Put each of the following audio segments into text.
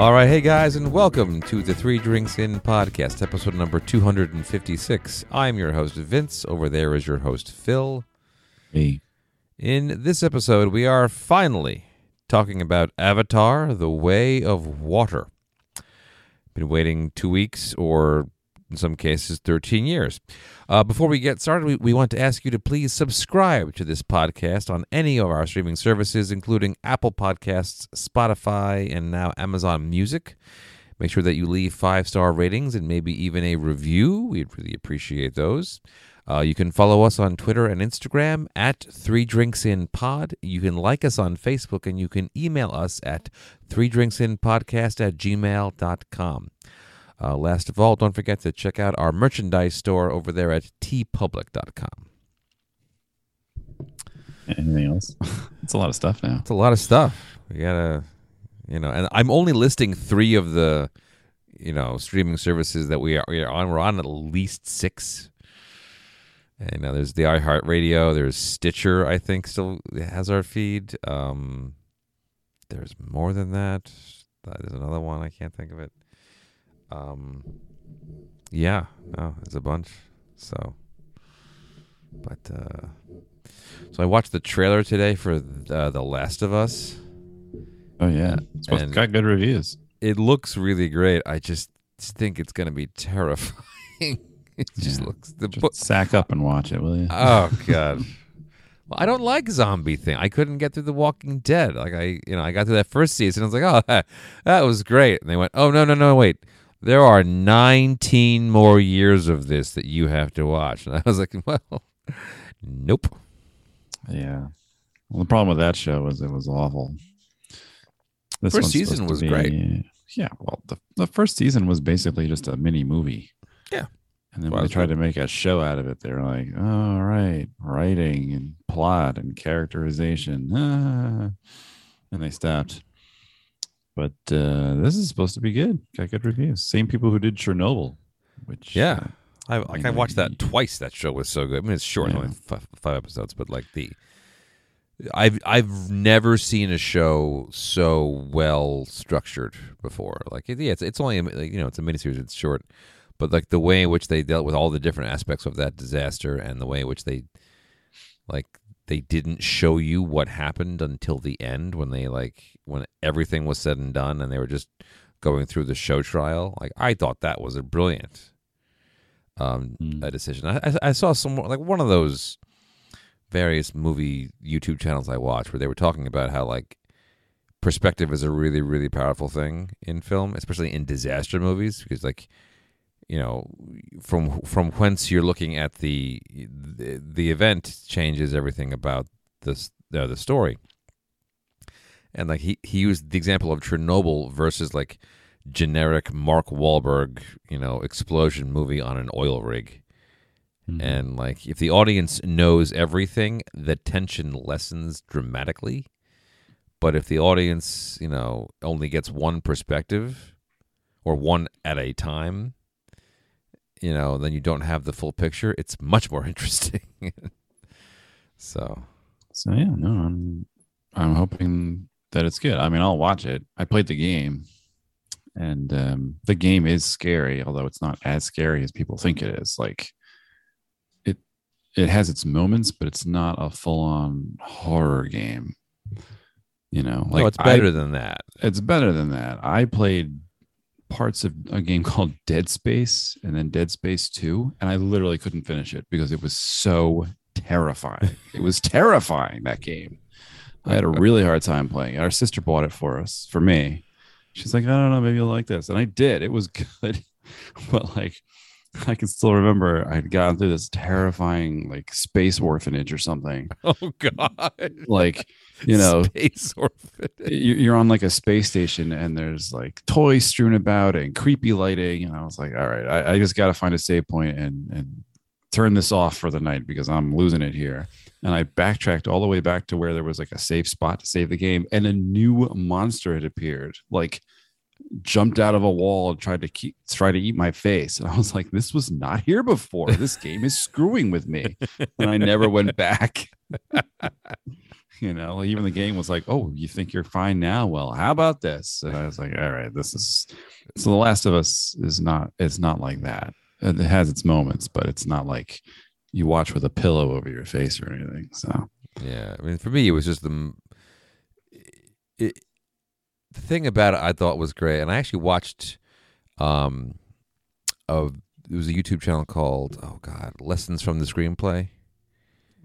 All right, hey guys, and welcome to the Three Drinks In podcast, episode number 256. I'm your host, Vince. Over there is your host, Phil. Hey. In this episode, we are finally talking about Avatar The Way of Water. Been waiting two weeks, or in some cases, 13 years. Uh, before we get started, we, we want to ask you to please subscribe to this podcast on any of our streaming services, including Apple Podcasts, Spotify, and now Amazon Music. Make sure that you leave five star ratings and maybe even a review. We'd really appreciate those. Uh, you can follow us on Twitter and Instagram at Three Drinks In Pod. You can like us on Facebook and you can email us at Three Drinks In Podcast at gmail.com. Uh, last of all, don't forget to check out our merchandise store over there at teepublic.com. Anything else? it's a lot of stuff now. It's a lot of stuff. We gotta, you know, and I'm only listing three of the, you know, streaming services that we are, we are on. We're on at least six. And, you know, there's the iHeartRadio. There's Stitcher. I think still has our feed. Um, there's more than that. There's another one. I can't think of it. Um, yeah, no, it's a bunch. So, but uh, so I watched the trailer today for the, the Last of Us. Oh yeah, it's got good reviews. It looks really great. I just think it's going to be terrifying. it just Yeah. looks the Just book. sack up and watch it, will you? Oh god. Well, I don't like zombie thing. I couldn't get through The Walking Dead. Like I, you know, I got through that first season. I was like, oh, that, that was great. And they went, oh no, no, no, wait. There are 19 more years of this that you have to watch. And I was like, well, nope. yeah. Well, the problem with that show was it was awful. This First season was to great. Yeah. Well, the the first season was basically just a mini movie. Yeah. And then Well, when they tried to make a show out of it, they were like, "Oh, all right, writing and plot and characterization," ah. and they stopped. But uh, this is supposed to be good. Got good reviews. Same people who did Chernobyl, which Yeah. uh, I like I watched that twice. That show was so good. I mean, it's short, Yeah. only five, five episodes, but like the I've I've never seen a show so well structured before. Like yeah, it's it's only a like, you know it's a miniseries. It's short, but like the way in which they dealt with all the different aspects of that disaster and the way in which they like they didn't show you what happened until the end when they like when everything was said and done and they were just going through the show trial. Like I thought that was a brilliant um, Mm. a decision. I, I, saw some like one of those various movie YouTube channels I watch where they were talking about how like perspective is a really really powerful thing in film, especially in disaster movies, because like you know from from whence you're looking at the the, the event changes everything about this uh, the story. And like he he used the example of Chernobyl versus like generic Mark Wahlberg, you know, explosion movie on an oil rig. Mhm. And like if the audience knows everything, the tension lessens dramatically. But if the audience, you know, only gets one perspective or one at a time, you know, then you don't have the full picture. It's much more interesting. so, So yeah, no, I'm I'm hoping that it's good. I mean, I'll watch it. I played the game, and um, the game is scary, although it's not as scary as people think it is. Like it it has its moments, but it's not a full on horror game. You know, like no, it's I- better than that. it's better than that. I played parts of a game called Dead Space and then Dead Space 2, and I literally couldn't finish it because it was so terrifying. it was terrifying, that game. I had a really hard time playing it. Our sister bought it for us, for me. She's like, I don't know, maybe you'll like this. And I did. It was good. but like, I can still remember I'd gone through this terrifying, like, space orphanage or something. Oh God! Like, you know, space orphanage. you're on like a space station and there's like toys strewn about and creepy lighting and i was like all right i, I just got to find a save point and and turn this off for the night because i'm losing it here. And i backtracked all the way back to where there was like a safe spot to save the game and a new monster had appeared like jumped out of a wall and tried to keep try to eat my face. And i was like this was not here before. This game is screwing with me. And i never went back You know, even the game was like, "Oh, you think you're fine now? Well, how about this?" And I was like, "All right, this is." So, The Last of Us is not. It's not like that. It has its moments, but it's not like you watch with a pillow over your face or anything. So, Yeah, I mean, for me, it was just the it, the thing about it. I thought was great, and I actually watched um, of it was a YouTube channel called oh god, Lessons from the Screenplay.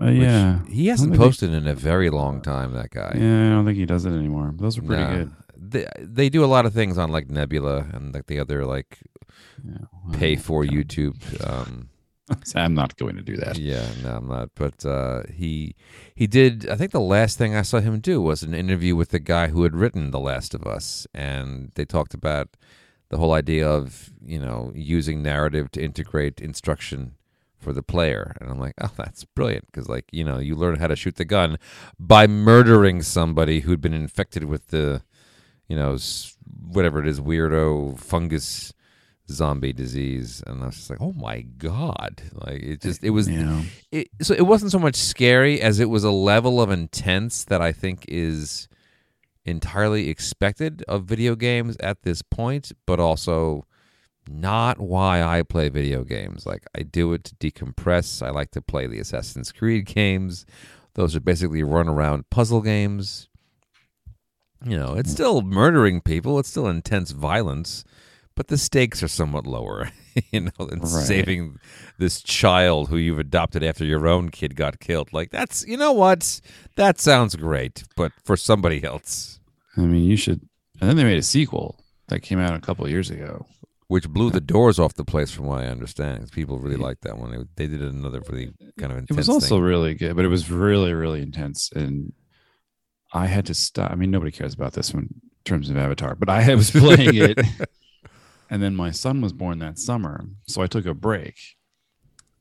Uh, yeah, he hasn't posted in a very long time. That guy. yeah, I don't think he does it anymore. Those are pretty Nah. good. They they do a lot of things on like Nebula and like the other like Yeah, pay for YouTube. Um, I'm not going to do that. Yeah, no, I'm not. But uh, he he did. I think the last thing I saw him do was an interview with the guy who had written The Last of Us, and they talked about the whole idea of you know using narrative to integrate instruction for the player. And I'm like, oh, that's brilliant. Because like you know you learn how to shoot the gun by murdering somebody who'd been infected with the you know whatever it is weirdo fungus zombie disease. And i was just like oh my god. Like it just it was know, it, so it wasn't so much scary as it was a level of intense that I think is entirely expected of video games at this point, but also not why I play video games. Like I do it to decompress. I like to play the Assassin's Creed games. Those are basically run around puzzle games. You know, it's hmm. still murdering people, it's still intense violence, but the stakes are somewhat lower, you know, than Right. saving this child who you've adopted after your own kid got killed. Like that's you know what? That sounds great, but for somebody else, I mean, you should. And then they made a sequel that came out a couple of years ago. Which blew the doors off the place from what I understand. People really liked that one. They, they did another really kind of intense It was also thing. really good, but it was really, really intense. And I had to stop. I mean, nobody cares about this one in terms of Avatar, but I was playing it. and then my son was born that summer. So I took a break.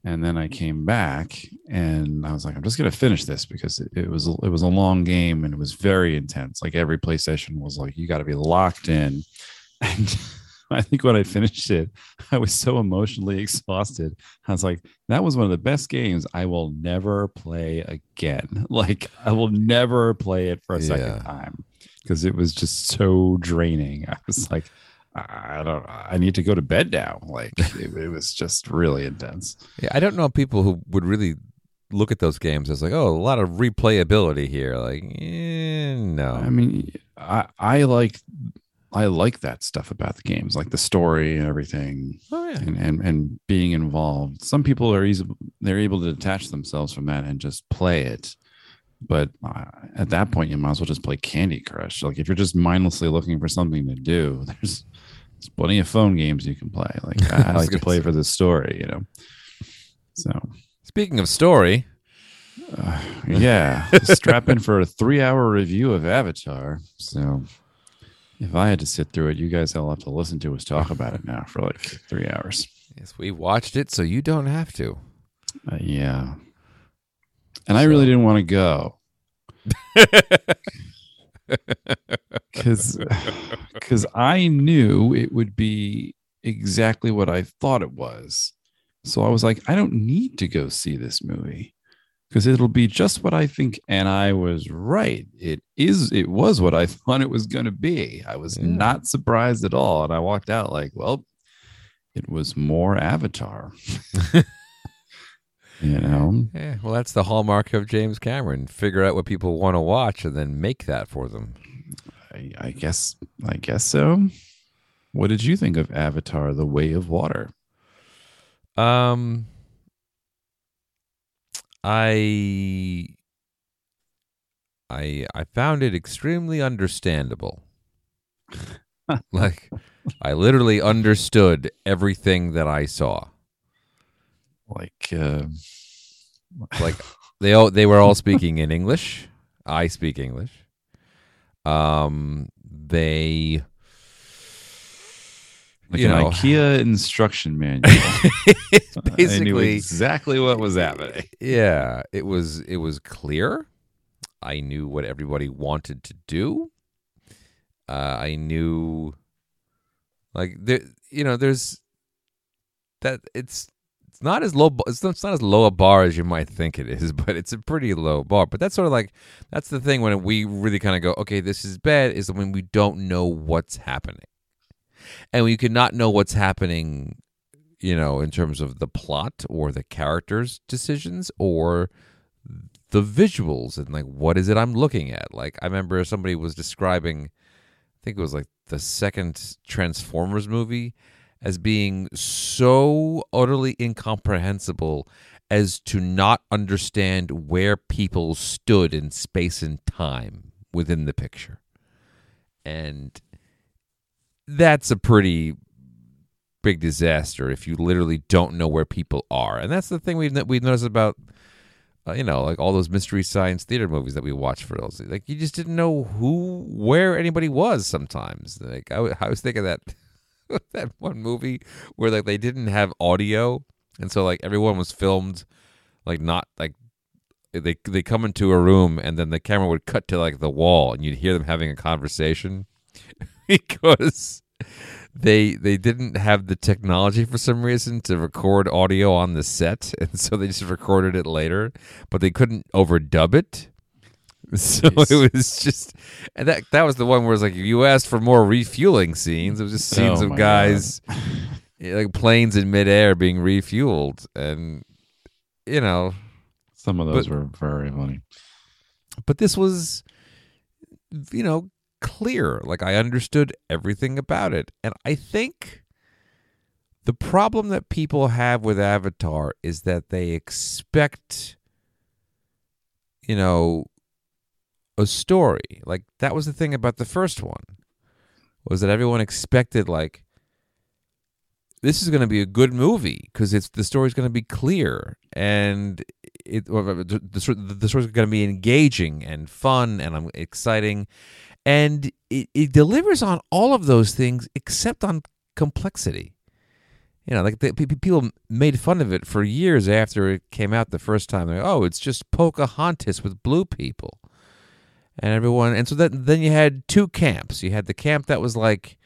And then I came back and I was like, I'm just gonna finish this because it, it was it was a long game and it was very intense. Like every play session was like, you gotta be locked in. And I think when I finished it, I was so emotionally exhausted. I was like, that was one of the best games I will never play again. Like, I will never play it for a second Yeah. time because it was just so draining. I was like, I don't, I need to go to bed now. Like, it, it was just really intense. Yeah, I don't know people who would really look at those games as like, oh, a lot of replayability here. Like, eh, no. I mean, I, I like, I like that stuff about the games, like the story and everything. oh yeah. and, and and being involved. Some people are easy; they're able to detach themselves from that and just play it. But uh, at that point, you might as well just play Candy Crush. Like if you're just mindlessly looking for something to do, there's there's plenty of phone games you can play. Like I, I like to play for the story, you know. So Speaking of story, uh, yeah, strap in for a three-hour review of Avatar. So. If I had to sit through it, you guys all have to listen to us talk about it now for like three hours. yes, we watched it, so you don't have to. Uh, yeah. And I really didn't want to go because I knew it would be exactly what I thought it was. So I was like, I don't need to go see this movie because it'll be just what I think. And I was right. It is. It was what I thought it was going to be. I was Yeah. not surprised at all. And I walked out like, well, it was more Avatar. you know. Yeah, well, that's the hallmark of James Cameron. Figure out what people want to watch and then make that for them. I, I guess I guess so. What did you think of Avatar: The Way of Water? Um, I, I, I found it extremely understandable. like, I literally understood everything that I saw. Like, uh, Like, they all they were all speaking in English. I speak English. Um, they, like you an know, IKEA instruction manual. it's I knew basically exactly what was happening. yeah it was it was clear i knew what everybody wanted to do uh, i knew like there you know there's that it's it's not as low. It's not, it's not as low a bar as you might think it is, but it's a pretty low bar. But that's sort of like that's the thing when we really kind of go, okay, this is bad. Is when we don't know what's happening, and we cannot know what's happening, you know, in terms of the plot or the characters' decisions or the visuals and like what is it I'm looking at. Like I remember somebody was describing, I think it was like the second Transformers movie as being so utterly incomprehensible as to not understand where people stood in space and time within the picture. And that's a pretty big disaster if you literally don't know where people are. And that's the thing we've we've noticed about uh, you know, like all those mystery science theater movies that we watched for those. Like you just didn't know who where anybody was sometimes. Like I, I was thinking that that one movie where like they didn't have audio and so like everyone was filmed like not like they they come into a room and then the camera would cut to like the wall and you'd hear them having a conversation because they they didn't have the technology for some reason to record audio on the set and so they just recorded it later but they couldn't overdub it. So it was just and that that was the one where it's like you asked for more refueling scenes. It was just scenes Oh of guys like planes in midair being refueled and you know. Some of those But- were very funny. but this was you know clear like i understood everything about it. And i think the problem that people have with avatar is that they expect you know a story. Like that was the thing about the first one was that everyone expected like this is going to be a good movie because it's the story's going to be clear and it the, the, the story's going to be engaging and fun and um, exciting and it, it delivers on all of those things except on complexity. You know like the, pe- pe- people made fun of it for years after it came out the first time. They're, oh it's just pocahontas with blue people. And everyone and so that, then you had two camps. You had the camp that was like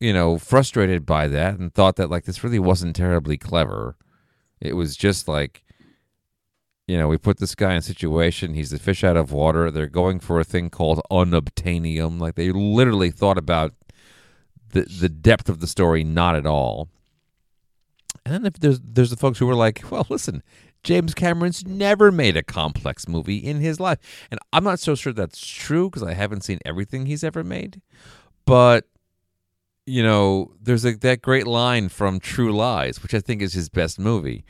you know frustrated by that and thought that like this really wasn't terribly clever. It was just like you know we put this guy in a situation he's the fish out of water they're going for a thing called unobtainium like they literally thought about the the depth of the story not at all and then if there's there's the folks who were like well listen James Cameron's never made a complex movie in his life. And I'm not so sure that's true because I haven't seen everything he's ever made. But you know, there's a, that great line from True Lies, which I think is his best movie,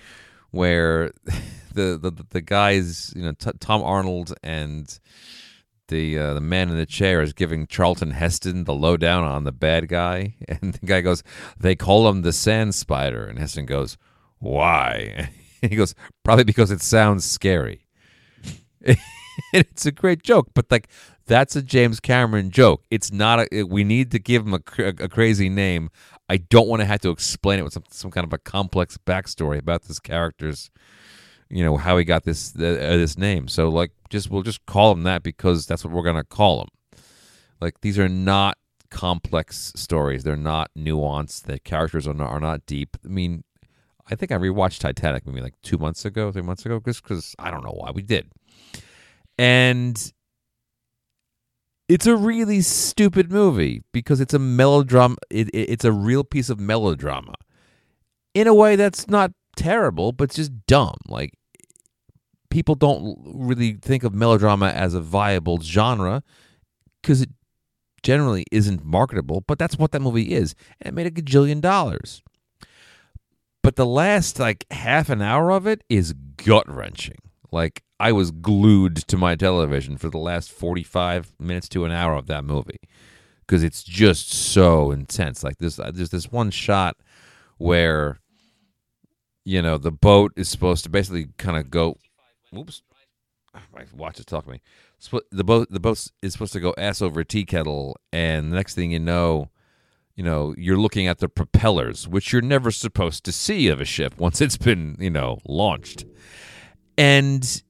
where the the, the guys, you know, t- Tom Arnold and the uh, the man in the chair is giving Charlton Heston the lowdown on the bad guy, and the guy goes, "They call him the Sand Spider," and Heston goes, "Why?" And he goes, "Probably because it sounds scary." it's a great joke, but like that's a James Cameron joke. It's not a. we need to give him a, a crazy name. I don't want to have to explain it with some, some kind of a complex backstory about this character's, you know, how he got this uh, this name. So like, just we'll just call him that because that's what we're gonna call him. Like these are not complex stories. They're not nuanced. The characters are not, are not deep. I mean, I think I rewatched Titanic maybe like two months ago, three months ago, just because I don't know why we did. And it's a really stupid movie because it's a melodrama. It, it, it's a real piece of melodrama in a way that's not terrible, but just dumb. Like people don't really think of melodrama as a viable genre because it generally isn't marketable. But that's what that movie is, and it made a gajillion dollars. But the last like half an hour of it is gut wrenching. Like I was glued to my television for the last 45 minutes to an hour of that movie because it's just so intense. Like this, uh, there's this one shot where you know the boat is supposed to basically kind of go. Oops, my watch is talking to me. The boat, the boat is supposed to go ass over tea kettle, and the next thing you know, you know, you're looking at the propellers, which you're never supposed to see of a ship once it's been, you know, launched. And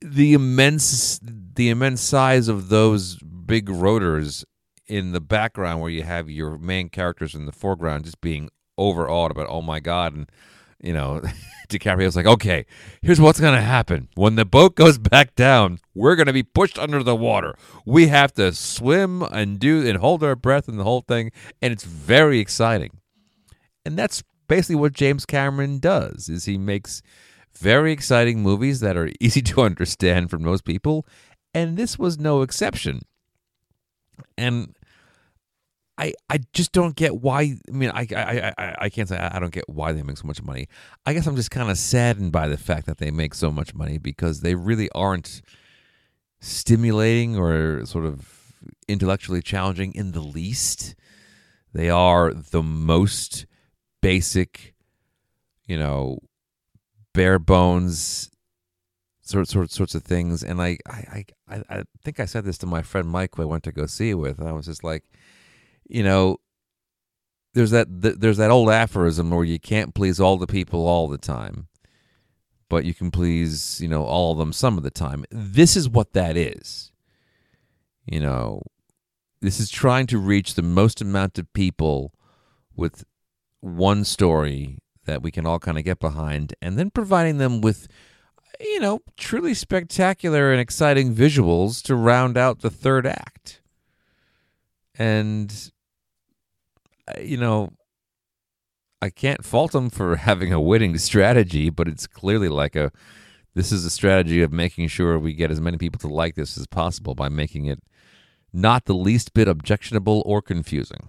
the immense the immense size of those big rotors in the background where you have your main characters in the foreground just being overawed about oh my god and you know DiCaprio's like okay here's what's gonna happen. When the boat goes back down we're gonna be pushed under the water. We have to swim and do and hold our breath and the whole thing. And it's very exciting. And that's basically what James Cameron does is he makes very exciting movies that are easy to understand for most people. And this was no exception. And I I just don't get why. I mean, I I I, I can't say I don't get why they make so much money. I guess I'm just kind of saddened by the fact that they make so much money because they really aren't stimulating or sort of intellectually challenging in the least. They are the most basic, you know, bare bones sort sort sorts of things. And I I I I think I said this to my friend Mike who I went to go see it with. And I was just like you know, there's that there's that old aphorism where you can't please all the people all the time, but you can please you know all of them some of the time. This is what that is. You know, this is trying to reach the most amount of people with one story that we can all kind of get behind, and then providing them with you know truly spectacular and exciting visuals to round out the third act. And you know, I can't fault them for having a winning strategy, but it's clearly like a this is a strategy of making sure we get as many people to like this as possible by making it not the least bit objectionable or confusing.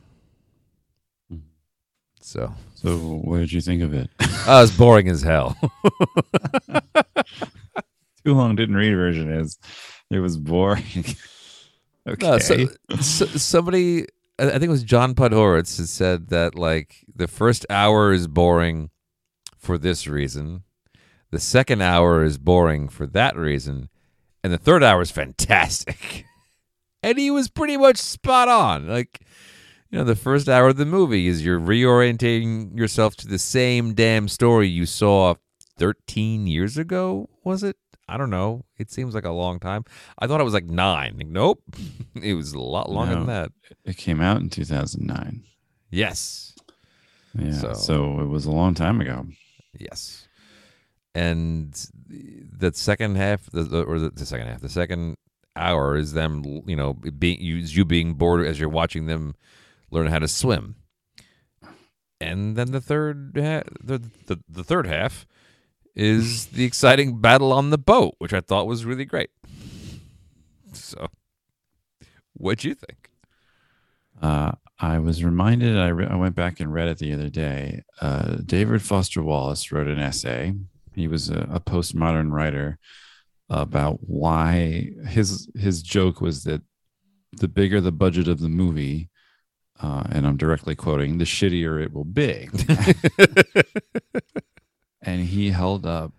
So, so what did you think of it? uh, it's boring as hell. Too long didn't read version is it was boring. Okay. No, so, so, somebody I think it was John Podhoretz who said that like the first hour is boring for this reason, the second hour is boring for that reason, and the third hour is fantastic. and he was pretty much spot on. Like, you know, the first hour of the movie is you're reorienting yourself to the same damn story you saw 13 years ago, was it? I don't know. It seems like a long time. I thought it was like nine. Nope. it was a lot longer no, than that. It came out in 2009. Yes. Yeah. So, so it was a long time ago. Yes. And the second half, or the, the second half, the second hour is them, you know, being you, you being bored as you're watching them learn how to swim. And then the third, the, the, the third half is the exciting battle on the boat, which I thought was really great. So, what'd you think? Uh, I was reminded, I, re- I went back and read it the other day. Uh, David Foster Wallace wrote an essay. He was a, a postmodern writer about why his his joke was that the bigger the budget of the movie, uh, and I'm directly quoting, the shittier it will be. and he held up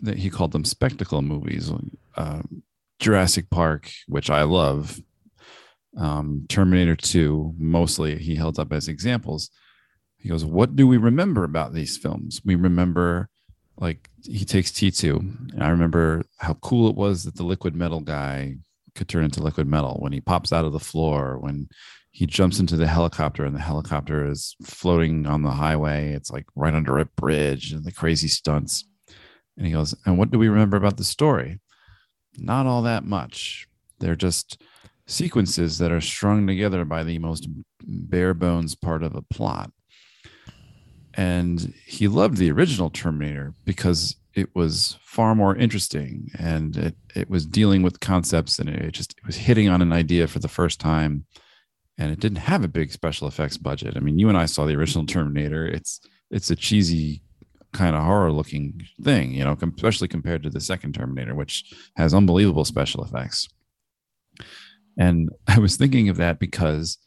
that he called them spectacle movies uh, jurassic park which i love um, terminator 2 mostly he held up as examples. He goes what do we remember about these films? We remember like he takes t2 and i remember how cool it was that the liquid metal guy could turn into liquid metal when he pops out of the floor when he jumps into the helicopter and the helicopter is floating on the highway. It's like right under a bridge and the crazy stunts. And he goes, And what do we remember about the story? Not all that much. They're just sequences that are strung together by the most bare bones part of a plot. And he loved the original Terminator because it was far more interesting and it, it was dealing with concepts and it just it was hitting on an idea for the first time and it didn't have a big special effects budget. I mean, you and I saw the original Terminator. It's it's a cheesy kind of horror looking thing, you know, especially compared to the second Terminator, which has unbelievable special effects. And I was thinking of that because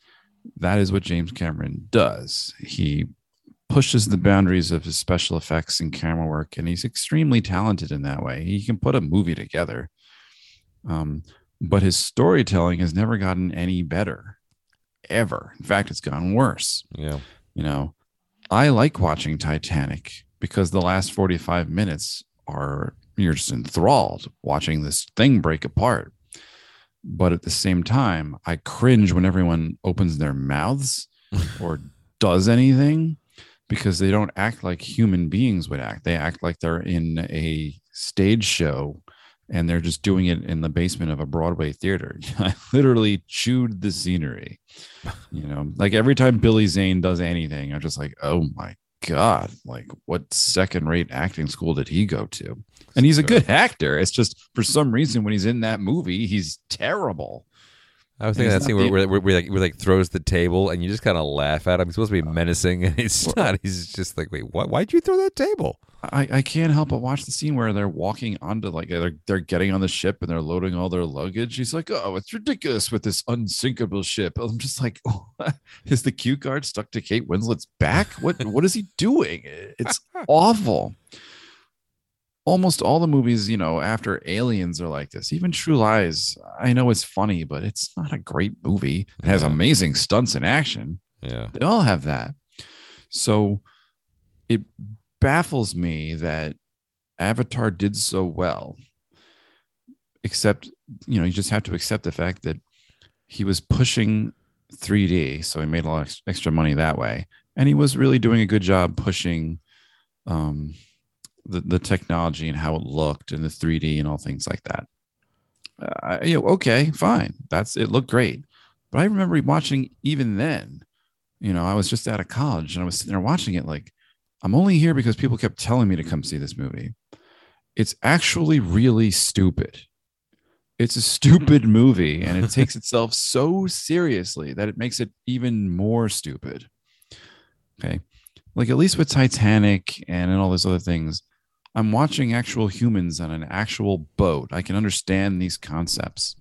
that is what James Cameron does. He pushes the boundaries of his special effects and camera work, and he's extremely talented in that way. He can put a movie together. Um, but his storytelling has never gotten any better ever. In fact, it's gone worse. Yeah. You know, I like watching Titanic because the last 45 minutes are you're just enthralled watching this thing break apart. But at the same time, I cringe when everyone opens their mouths or does anything. because they don't act like human beings would act. They act like they're in a stage show and they're just doing it in the basement of a Broadway theater. I literally chewed the scenery. You know, like every time Billy Zane does anything, I'm just like, oh my God, like what second rate acting school did he go to? And he's a good actor. It's just for some reason when he's in that movie, he's terrible. I was thinking that scene where, the- where, where, like, where like throws the table and you just kind of laugh at him. He's supposed to be uh, menacing and he's not. He's just like, wait, why, why'd you throw that table? I, I can't help but watch the scene where they're walking onto like they're they're getting on the ship and they're loading all their luggage. He's like, "Oh, it's ridiculous with this unsinkable ship." I'm just like, oh, "Is the cue card stuck to Kate Winslet's back? What what is he doing? It's awful." Almost all the movies, you know, after Aliens are like this. Even True Lies, I know it's funny, but it's not a great movie. It has Yeah. amazing stunts and action. Yeah. They all have that. So it baffles me that Avatar did so well, except, you know, you just have to accept the fact that he was pushing 3D. So he made a lot of extra money that way. And he was really doing a good job pushing um, the, the technology and how it looked and the 3D and all things like that. Uh, you know, okay, fine. That's it looked great. But I remember watching even then, you know, I was just out of college and I was sitting there watching it like, I'm only here because people kept telling me to come see this movie. It's actually really stupid. It's a stupid movie and it takes itself so seriously that it makes it even more stupid. Okay. Like at least with Titanic and, and all those other things, I'm watching actual humans on an actual boat. I can understand these concepts.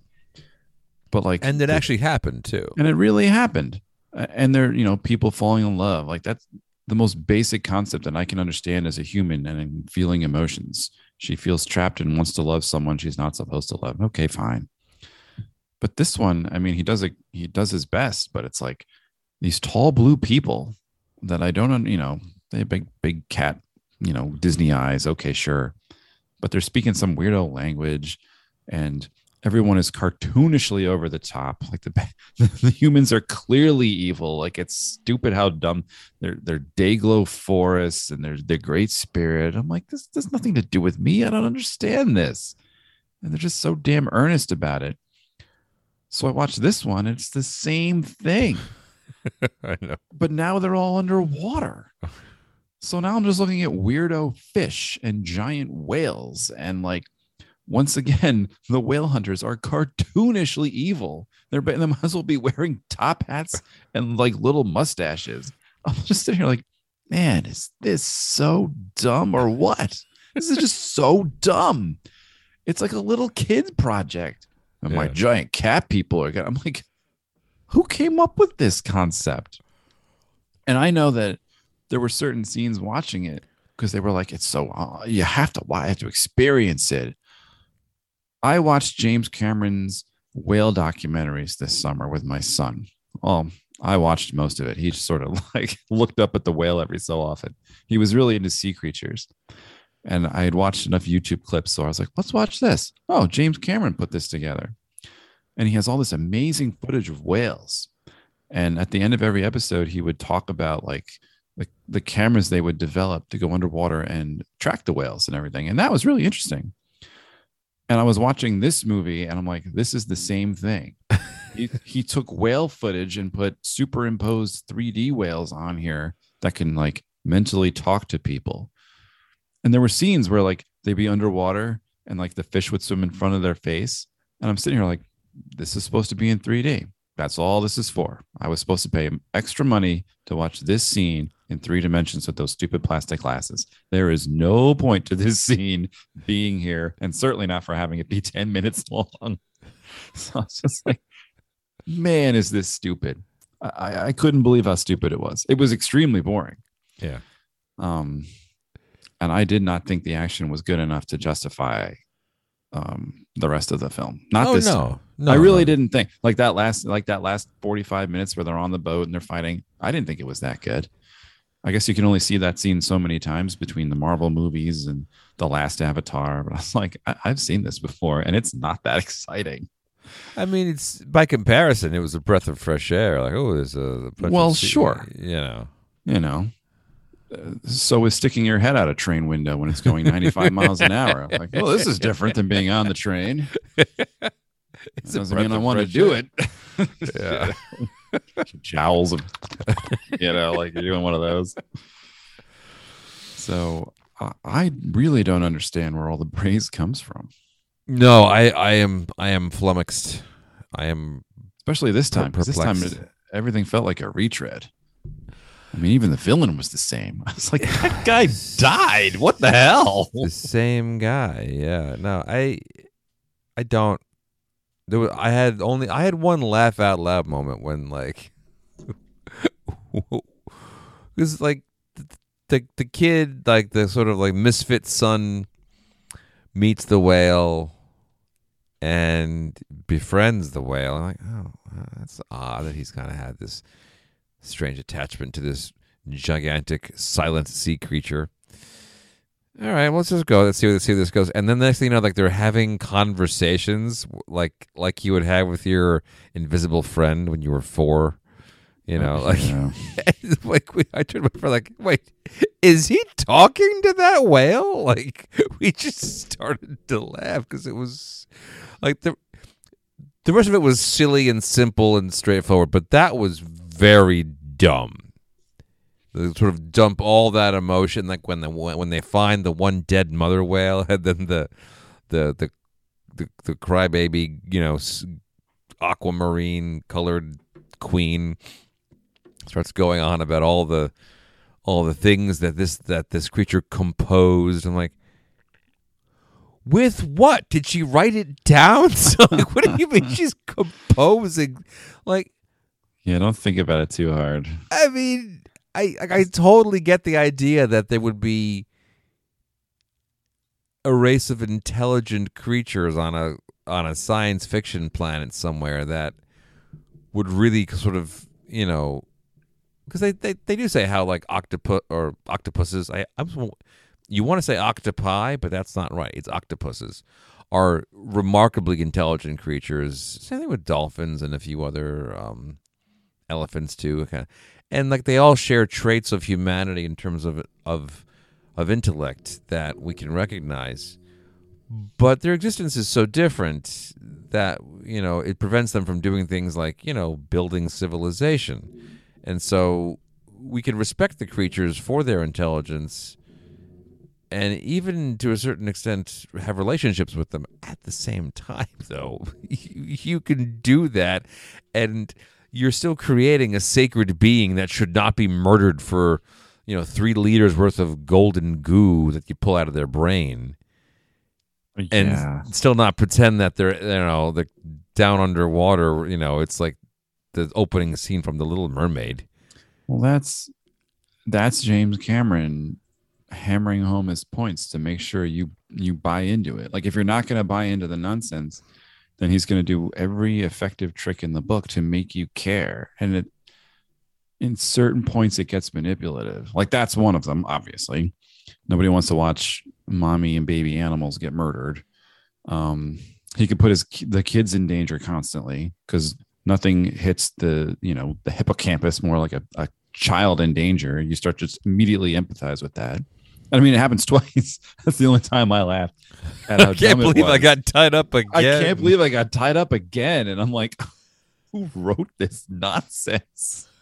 But like And it the- actually happened too. and it really happened and they're you know people falling in love like that's the most basic concept that i can understand as a human and in feeling emotions. She feels trapped and wants to love someone she's not supposed to love. Okay fine. But this one i mean he does it he does his best but it's like these tall blue people that i don't you know they have big big cat you know disney eyes. Okay sure. But they're speaking some weirdo language and everyone is cartoonishly over the top like the the humans are clearly evil. Like it's stupid how dumb they're they're Dayglow forests and they're the great spirit. I'm like, this has nothing to do with me. I don't understand this. And they're just so damn earnest about it. So I watched this one, it's the same thing. I know. But now they're all underwater. Oh. So now I'm just looking at weirdo fish and giant whales and like once again, the whale hunters are cartoonishly evil. They're they might as well be wearing top hats and like little mustaches. I'm just sitting here like, man, is this so dumb or what? This is just so dumb. It's like a little kid project. And my giant cat people are gonna. I'm like, who came up with this concept? And I know that there were certain scenes watching it because they were like, it's so uh, you have to watch, have to experience it. I watched James Cameron's whale documentaries this summer with my son. Well, I watched most of it. He just sort of like looked up at the whale every so often. He was really into sea creatures. And I had watched enough YouTube clips. So I was like, let's watch this. Oh, James Cameron put this together. And he has all this amazing footage of whales. And at the end of every episode, he would talk about like the, the cameras they would develop to go underwater and track the whales and everything. And that was really interesting. And I was watching this movie and I'm like, this is the same thing. he, he took whale footage and put superimposed 3D whales on here that can like mentally talk to people. And there were scenes where like they'd be underwater and like the fish would swim in front of their face. And I'm sitting here like, this is supposed to be in 3D. That's all this is for. I was supposed to pay extra money to watch this scene in three dimensions with those stupid plastic glasses. There is no point to this scene being here, and certainly not for having it be 10 minutes long. So I was just like, man, is this stupid? I, I- couldn't believe how stupid it was. It was extremely boring. Yeah. Um, and I did not think the action was good enough to justify um the rest of the film. Not oh this time. no, no, I really no. didn't think like that last like that last 45 minutes where they're on the boat and they're fighting. I didn't think it was that good. I guess you can only see that scene so many times between the Marvel movies and the last Avatar. But I was like, I- I've seen this before, and it's not that exciting. I mean, it's by comparison, it was a breath of fresh air. Like, oh, there's a of Well, sea- sure. you know. You know, so is sticking your head out a train window when it's going 95 miles an hour. I'm like, well, this is different than being on the train. It's doesn't mean I want to do it. Yeah. Jowls of, you know, like you're doing one of those. So I, I really don't understand where all the praise comes from, No, I, I am I am flummoxed. I am especially this time. 'cause this time, perplexed. it, everything felt like a retread. I mean, even the villain was the same. I was like, that guy died. What the hell? the same guy. Yeah. No, I I don't there was, I had only I had one laugh out loud moment when like cuz like the, the the kid like the sort of like misfit son meets the whale and befriends the whale. I'm like, oh, that's odd that he's kind of had this strange attachment to this gigantic silent sea creature. All right, well, let's just go. Let's see, let's see where this goes. And then the next thing you know, like they're having conversations, like like you would have with your invisible friend when you were four. You know, like Yeah. like we, I turned my friend like, wait, is he talking to that whale? Like we just started to laugh because it was like the the rest of it was silly and simple and straightforward, but that was very dumb. They sort of dump all that emotion, like when the when they find the one dead mother whale, and then the the the the, the crybaby, you know, aquamarine colored queen starts going on about all the all the things that this that this creature composed. I'm like, with what did she write it down? So like, what do you mean she's composing? Like, Yeah, don't think about it too hard. I mean, I I totally get the idea that there would be a race of intelligent creatures on a on a science fiction planet somewhere that would really sort of you know because they, they they do say how like octopus or octopuses I I'm you want to say octopi but that's not right. It's octopuses. Are remarkably intelligent creatures. Same thing with dolphins and a few other um, elephants too kind of, and like they all share traits of humanity in terms of of of intellect that we can recognize. But their existence is so different that you know it prevents them from doing things like you know building civilization. And so we can respect the creatures for their intelligence and even to a certain extent have relationships with them at the same time though. You, you can do that and you're still creating a sacred being that should not be murdered for you know three liters worth of golden goo that you pull out of their brain. And still not pretend that they're you know they're down underwater you know it's like the opening scene from the little mermaid. Well, that's that's James Cameron hammering home his points to make sure you you buy into it. Like if you're not going to buy into the nonsense, then he's going to do every effective trick in the book to make you care. And it in certain points it gets manipulative. Like that's one of them, obviously. Nobody wants to watch mommy and baby animals get murdered. Um he could put his the kids in danger constantly because nothing hits the you know the hippocampus more like a, a child in danger you start to just immediately empathize with that i mean it happens twice. That's the only time i laugh at how i can't believe i got tied up again i can't believe i got tied up again and i'm like who wrote this nonsense?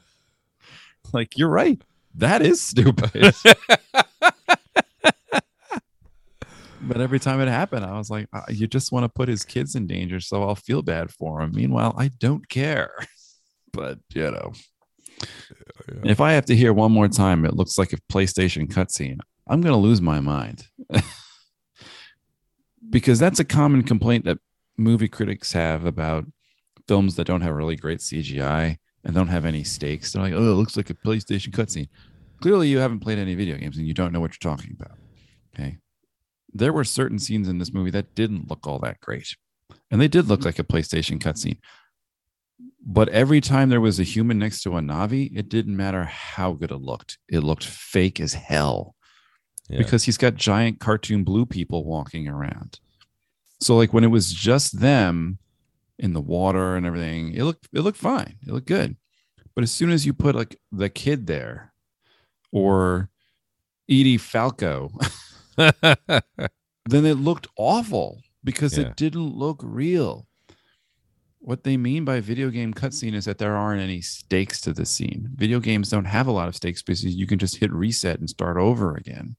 Like you're right. That is stupid. But every time it happened i was like uh, you just want to put his kids in danger so i'll feel bad for him. Meanwhile i don't care. But you know. If i have to hear one more time it looks like a playstation cutscene i'm going to lose my mind because that's a common complaint that movie critics have about films that don't have really great cgi and don't have any stakes they're like oh it looks like a playstation cutscene clearly you haven't played any video games and you don't know what you're talking about okay there were certain scenes in this movie that didn't look all that great. And they did look like a PlayStation cutscene. But every time there was a human next to a Na'vi, it didn't matter how good it looked. It looked fake as hell Yeah. because he's got giant cartoon blue people walking around. So like when it was just them in the water and everything, it looked it looked fine. It looked good. But as soon as you put like the kid there or Edie Falco, then it looked awful because Yeah. it didn't look real. What they mean by video game cutscene is that there aren't any stakes to the scene. Video games don't have a lot of stakes because you can just hit reset and start over again.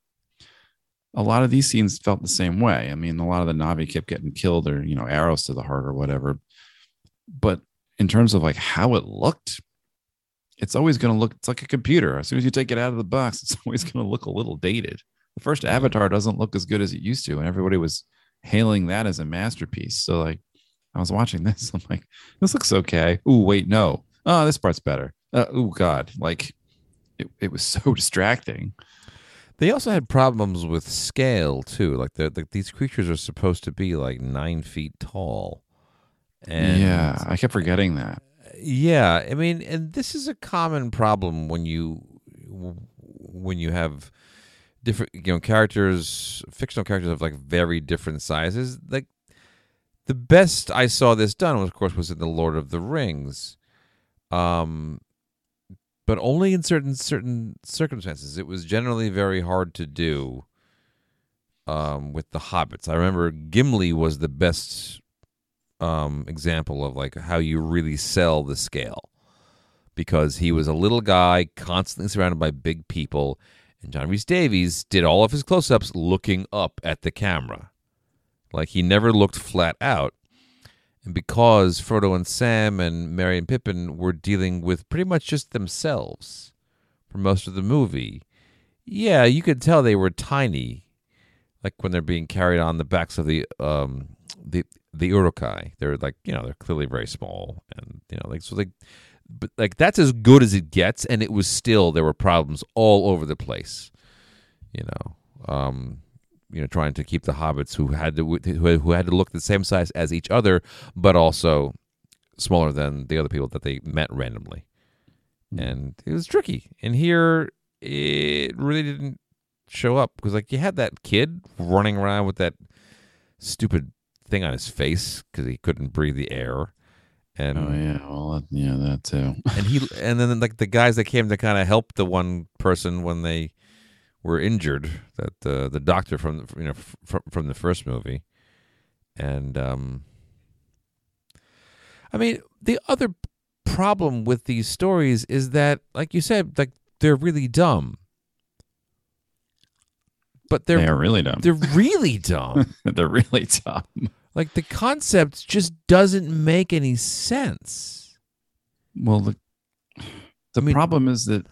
A lot of these scenes felt the same way. I mean, a lot of the Na'vi kept getting killed or, you know, arrows to the heart or whatever. But in terms of like how it looked, it's always going to look, it's like a computer. As soon as you take it out of the box, it's always going to look a little dated. The first Avatar doesn't look as good as it used to, and everybody was hailing that as a masterpiece. So, like, I was watching this, I'm like, this looks okay. Ooh, wait, no. Oh, this part's better. Uh, oh, God. Like, it, it was so distracting. They also had problems with scale too. Like the like these creatures are supposed to be like nine feet tall. And yeah, I kept forgetting that. Yeah, I mean, and this is a common problem when you when you have different, you know, characters, fictional characters of like very different sizes. Like the best I saw this done, of course, was in the Lord of the Rings, um, but only in certain certain circumstances. It was generally very hard to do. Um, with the hobbits, I remember Gimli was the best um, example of like how you really sell the scale because he was a little guy constantly surrounded by big people and John Rhys Davies did all of his close-ups looking up at the camera like he never looked flat out and because Frodo and Sam and Merry and Pippin were dealing with pretty much just themselves for most of the movie yeah you could tell they were tiny like when they're being carried on the backs of the um the the Uruk-hai. They're like you know they're clearly very small and you know like so like but like that's as good as it gets and it was still there were problems all over the place you know um you know trying to keep the hobbits who had to who, who had to look the same size as each other but also smaller than the other people that they met randomly. Hmm. And it was tricky. And here it really didn't show up because like you had that kid running around with that stupid thing on his face because he couldn't breathe the air. And Oh yeah, well that- yeah, that too. and he and then like the guys that came to kind of help the one person when they were injured that uh, the doctor from the, you know from from the first movie and um I mean the other problem with these stories is that like you said like they're really dumb but they're They are really dumb. they're really dumb They're really dumb. like the concept just doesn't make any sense Well, the the I mean- problem is that.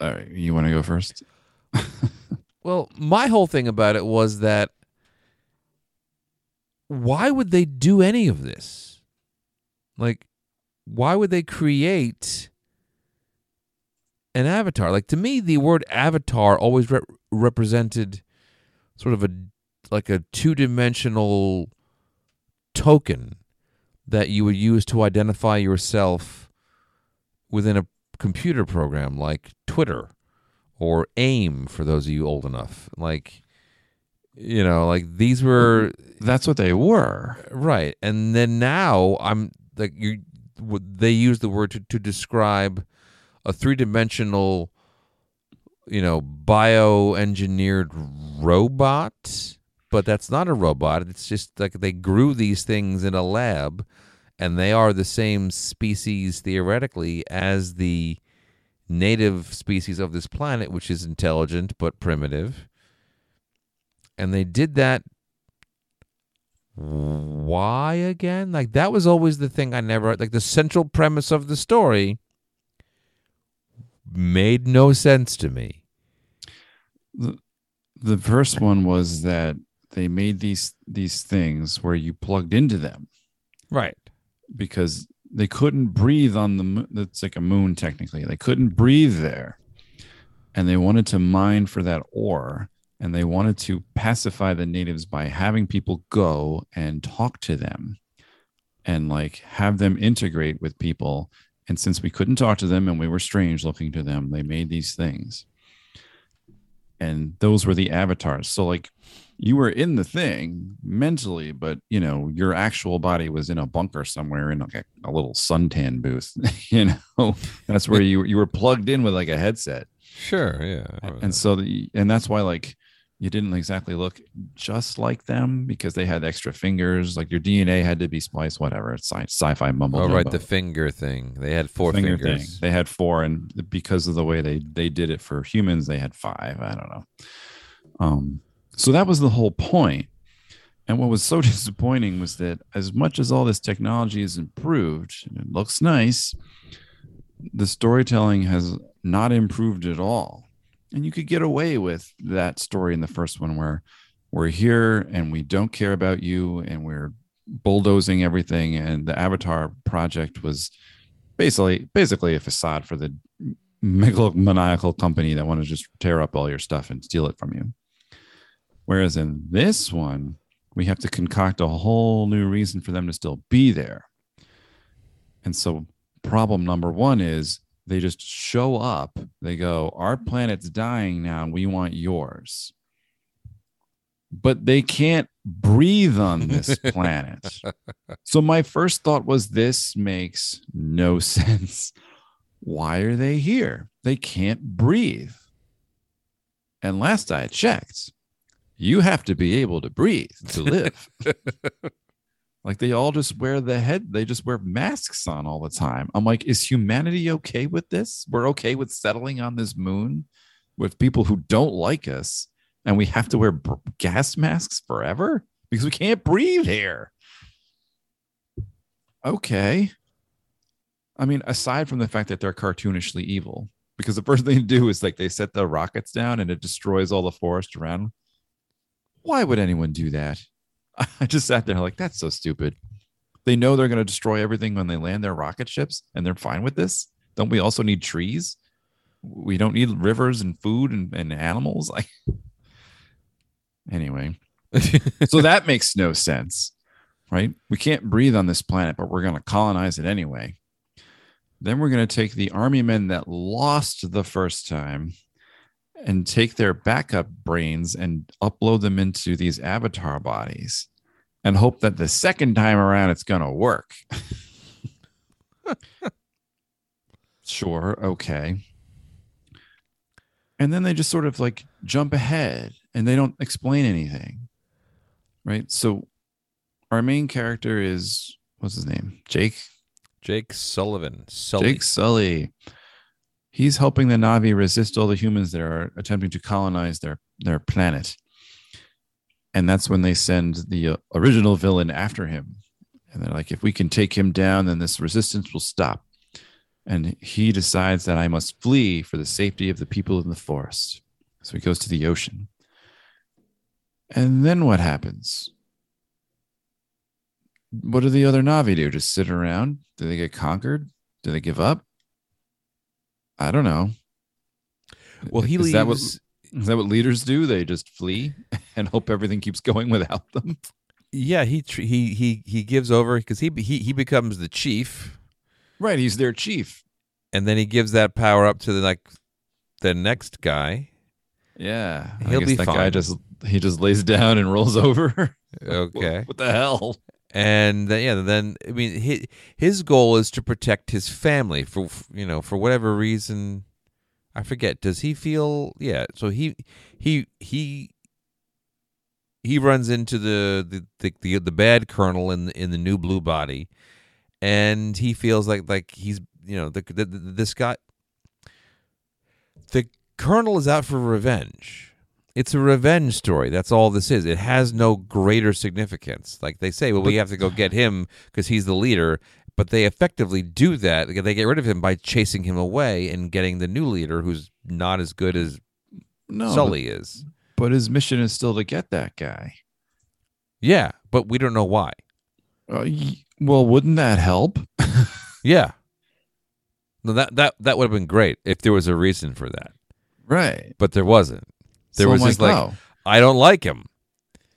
All right, you want to go first? Well, my whole thing about it was that why would they do any of this? Like, why would they create an avatar? Like to me, the word avatar always re- represented sort of a like a two dimensional token that you would use to identify yourself within a computer program like Twitter or AIM for those of you old enough. Like, you know, like these were That's what they were. right, and then now I'm like you. They use the word to, to describe a three dimensional, you know, bioengineered robot, but that's not a robot. It's just like they grew these things in a lab, and they are the same species theoretically as the native species of this planet, which is intelligent but primitive. And they did that. Why again? Like, that was always the thing I never, like, the central premise of the story made no sense to me. the The first one was that they made these these things where you plugged into them Right. because they couldn't breathe on the moon. That's like a moon technically. They couldn't breathe there, and they wanted to mine for that ore. And they wanted to pacify the natives by having people go and talk to them and like have them integrate with people. And since we couldn't talk to them and we were strange looking to them, they made these things. And those were the avatars. So, like, you were in the thing mentally, but you know, your actual body was in a bunker somewhere in like a, a little suntan booth. you know, that's where you you were plugged in with like a headset. Sure, yeah. and so the and that's why like you didn't exactly look just like them because they had extra fingers like your dna had to be spliced whatever it's sci- sci-fi mumble oh, right, the finger thing. They had four Finger fingers. thing. they had four and because of the way they they did it for humans they had five i don't know um so that was the whole point. And what was so disappointing was that as much as all this technology is improved and it looks nice the storytelling has not improved at all. And you could get away with that story in the first one where we're here and we don't care about you and we're bulldozing everything. And the avatar project was basically basically a facade for the megalomaniacal company that want to just tear up all your stuff and steal it from you whereas in this one we have to concoct a whole new reason for them to still be there. And so problem number one is they just show up. They go our planet's dying now. We want yours. But they can't breathe on this planet. So my first thought was this makes no sense. Why are they here? They can't breathe. And last i checked you have to be able to breathe to live like they all just wear the head, they just wear masks on all the time. I'm like, is humanity okay with this? We're okay with settling on this moon with people who don't like us, and we have to wear b- gas masks forever because we can't breathe here. Okay. I mean, aside from the fact that they're cartoonishly evil, because the first thing they do is like they set the rockets down and it destroys all the forest around. Why would anyone do that? I just sat there like, that's so stupid. They know they're going to destroy everything when they land their rocket ships, and they're fine with this. Don't we also need trees? We don't need rivers and food and, and animals. Like, anyway, so that makes no sense, right? We can't breathe on this planet, but we're going to colonize it anyway. Then we're going to take the army men that lost the first time and take their backup brains and upload them into these avatar bodies and hope that the second time around it's going to work. sure, okay. And then they just sort of like jump ahead and they don't explain anything. Right? So our main character is what's his name? Jake Jake Sullivan. Sully. Jake Sully. He's helping the Na'vi resist all the humans that are attempting to colonize their their planet. And that's when they send the uh, original villain after him. And they're like, if we can take him down, then this resistance will stop. And he decides that I must flee for the safety of the people in the forest. So he goes to the ocean. And then what happens? What do the other Na'vi do? Just sit around? Do they get conquered? Do they give up? I don't know. Well, he is leaves. That what, is that what leaders do? They just flee and hope everything keeps going without them. yeah, he he he he gives over because he he he becomes the chief, Right, he's their chief. and then he gives that power up to the like the next guy. Yeah, He'll be that guy just he just lays down and rolls over. Okay. what the hell? And then, yeah, then I mean, his, his goal is to protect his family for you know for whatever reason. I forget. Does he feel? Yeah. So he he he he runs into the the the, the, the bad colonel in the, in the new blue body, and he feels like like he's you know the, the, the this guy. The colonel is out for revenge it's a revenge story. That's all this is. It has no greater significance. Like they say, well, we have to go get him because he's the leader. But they effectively do that. They get rid of him by chasing him away and getting the new leader who's not as good as No, Sully is. But, but his mission is still to get that guy. Yeah, but we don't know why. Uh, y- well, wouldn't that help? Yeah. No, that that that would have been great if there was a reason for that. right. But there wasn't. There So was I'm just like, oh, I don't like him.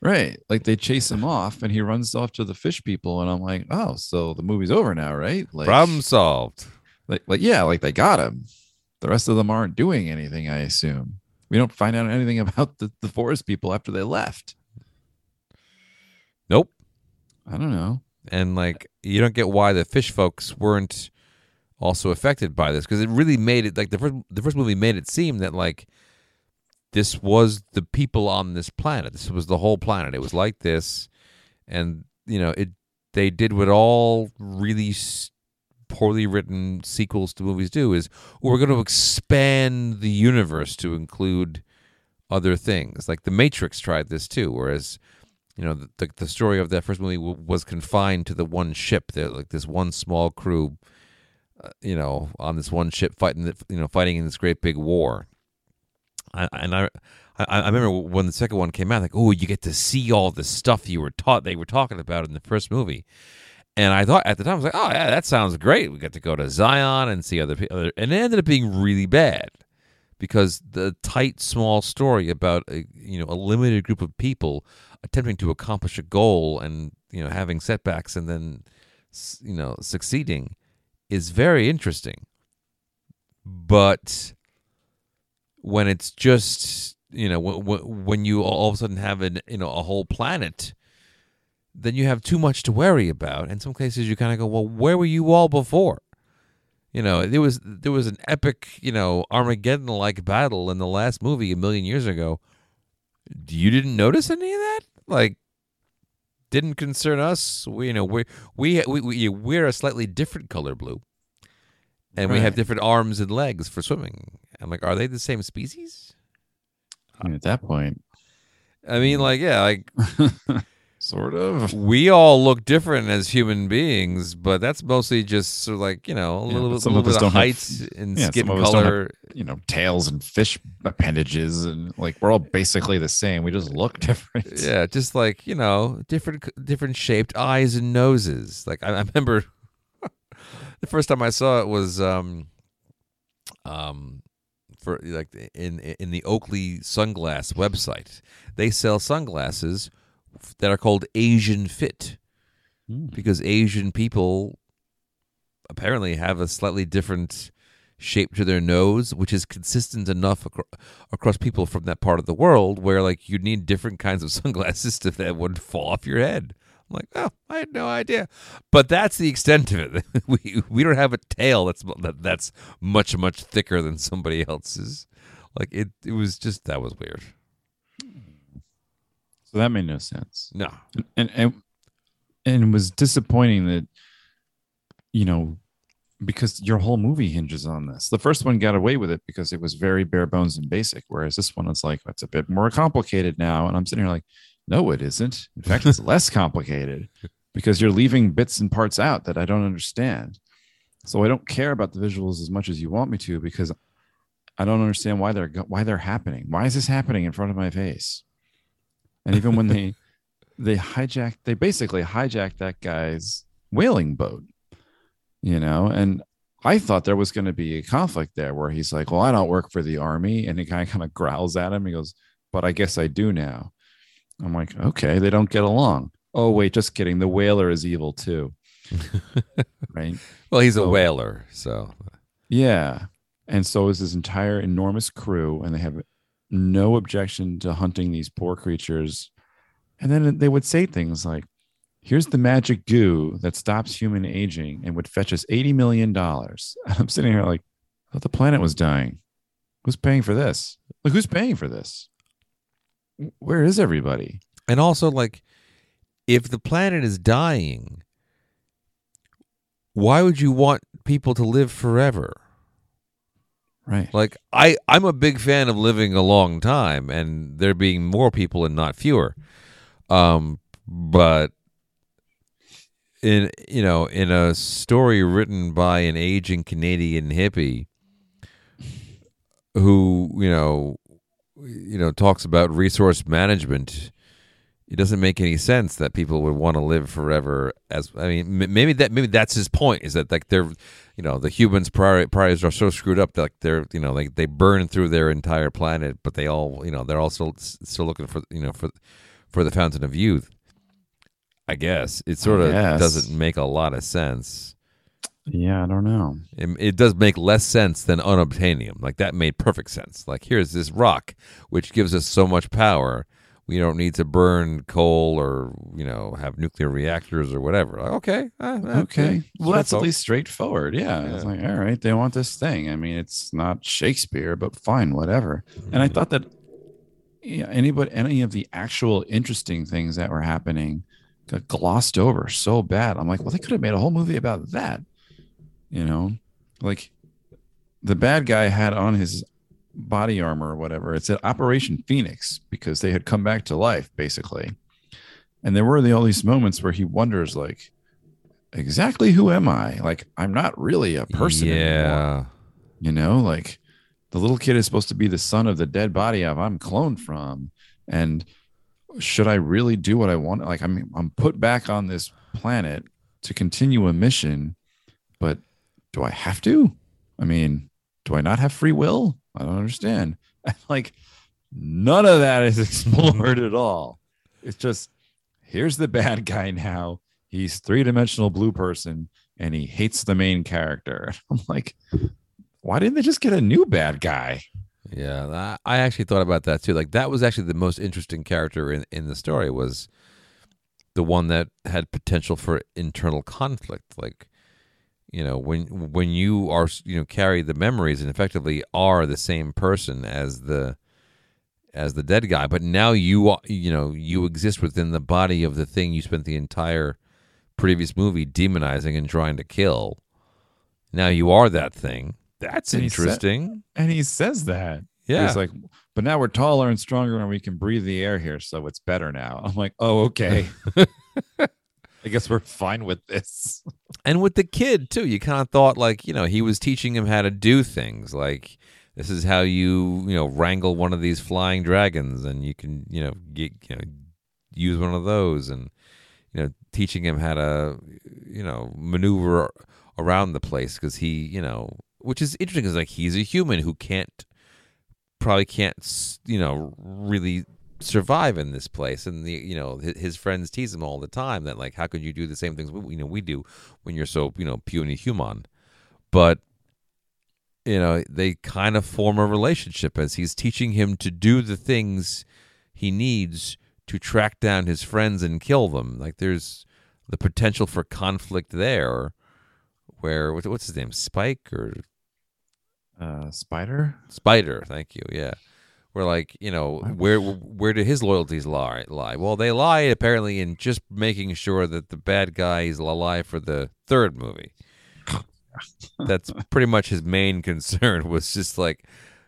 right. Like they chase him off, and he runs off to the fish people, and I'm like, oh, so the movie's over now, right? Like, Problem solved. like, like yeah, like they got him. The rest of them aren't doing anything. I assume we don't find out anything about the, the forest people after they left. Nope. I don't know. and like you don't get why the fish folks weren't also affected by this because it really made it like the first the first movie made it seem that like this was the people on this planet. This was the whole planet. It was like this, and you know it. They did what all really poorly written sequels to movies do: is we're going to expand the universe to include other things. Like The Matrix tried this too, whereas you know the the, the story of that first movie w- was confined to the one ship. There, like this one small crew, uh, you know, on this one ship fighting, the, you know, fighting in this great big war. I, and I, I, I remember when the second one came out, like, oh, you get to see all the stuff you were taught they were talking about in the first movie. And I thought at the time, I was like, oh yeah, that sounds great. We got to go to Zion and see other people, and it ended up being really bad because the tight, small story about a you know a limited group of people attempting to accomplish a goal and you know having setbacks and then you know succeeding is very interesting. But when it's just you know when, when you all of a sudden have an you know a whole planet then you have too much to worry about. In some cases you kind of go well where were you all before? You know there was there was an epic you know armageddon like battle in the last movie a million years ago. You didn't notice any of that? Like didn't concern us? We you know we we we, we we're a slightly different color blue. And we have different arms and legs for swimming i'm like are they the same species I mean, at that point, i mean like yeah like sort of. we all look different as human beings, but that's mostly just sort of like you know a Yeah, little, bit, some little of bit of don't have- height and yeah, skin some of us don't have- color. You know, tails and fish appendages, and like we're all basically the same. We just look different. Yeah, just like you know, different different shaped eyes and noses. Like I, I remember the first time I saw it was um um for like in in the Oakley sunglass website. They sell sunglasses that are called Asian Fit. Hmm. because Asian people apparently have a slightly different shape to their nose, which is consistent enough acro- across people from that part of the world where like you need different kinds of sunglasses to that wouldn't fall off your head. I'm like, oh, I had no idea, but that's the extent of it. we we don't have a tail that's that, that's much much thicker than somebody else's. Like it, it was just that was weird. So that made no sense. No, and and and it was disappointing that you know because your whole movie hinges on this. The first one got away with it because it was very bare bones and basic, whereas this one is like it's a bit more complicated now. And I'm sitting here like, no, it isn't. In fact, it's less complicated because you're leaving bits and parts out that I don't understand. So I don't care about the visuals as much as you want me to because I don't understand why they're why they're happening. Why is this happening in front of my face? And even when they they hijacked they basically hijacked that guy's whaling boat you know and i thought there was going to be a conflict there where he's like well i don't work for the army and the guy kind of growls at him he goes but i guess i do now i'm like okay they don't get along. Oh wait just kidding. The whaler is evil too. Right? Well, he's a whaler, so. Yeah. And so is his entire enormous crew and they have no objection to hunting these poor creatures. And then they would say things like here's the magic goo that stops human aging and would fetch us 80 million dollars. I'm sitting here like i thought the planet was dying. Who's paying for this? Like who's paying for this where is everybody And also, like, if the planet is dying, why would you want people to live forever? right Like, I, I'm a big fan of living a long time and there being more people and not fewer. Um, but in you know, in a story written by an aging Canadian hippie who, you know, you know, talks about resource management it doesn't make any sense that people would want to live forever as i mean maybe that maybe that's his point is that like they're you know the humans prior, priors are so screwed up that like they're you know like they burn through their entire planet but they all you know they're also still still looking for you know for for the fountain of youth i guess it sort of guess. doesn't make a lot of sense yeah i don't know it, it does make less sense than unobtainium like that made perfect sense like here's this rock which gives us so much power we don't need to burn coal or you know have nuclear reactors or whatever. Like, okay, uh, okay. Well, that's at least straightforward. Yeah. It's Yeah. like, all right, they want this thing. I mean, it's not Shakespeare, but fine, whatever. And I thought that yeah, anybody, any of the actual interesting things that were happening got glossed over so bad. I'm like, well, they could have made a whole movie about that. You know, like the bad guy had on his body armor or whatever. It said Operation Phoenix because they had come back to life, basically. And there were the, all these moments where he wonders, like, exactly who am I? Like, I'm not really a person anymore. Yeah, You know, like the little kid is supposed to be the son of the dead body of I'm cloned from. And should I really do what I want? Like, I'm I'm put back on this planet to continue a mission, but do I have to? I mean, do I not have free will? I don't understand. like, none of that is explored at all. It's just here's the bad guy now. He's three dimensional blue person and he hates the main character. I'm like, why didn't they just get a new bad guy? yeah. I actually thought about that too. Like that was actually the most interesting character in in the story was the one that had potential for internal conflict. Like you know when when you are you know carry the memories and effectively are the same person as the as the dead guy but now you are you know you exist within the body of the thing you spent the entire previous movie demonizing and trying to kill now you are that thing that's And he said- interesting And he says that. yeah He's like, but now we're taller and stronger and we can breathe the air here. So it's better now. I'm like, oh, okay. I guess we're fine with this. and with the kid too you kind of thought like you know he was teaching him how to do things like this is how you you know wrangle one of these flying dragons and you can you know get you know use one of those and you know teaching him how to you know maneuver around the place because he you know which is interesting because like he's a human who can't probably can't you know really survive in this place and the you know his, his friends tease him all the time that like how could you do the same things we, you know we do when you're so you know puny human but you know they kind of form a relationship as he's teaching him to do the things he needs to track down his friends and kill them like there's the potential for conflict there where what's his name spike or Uh, Spider? Spider, thank you. Yeah. Where like, you know, where where do his loyalties lie lie? Well, they lie apparently in just making sure that the bad guy is alive for the third movie. That's pretty much his main concern was just like,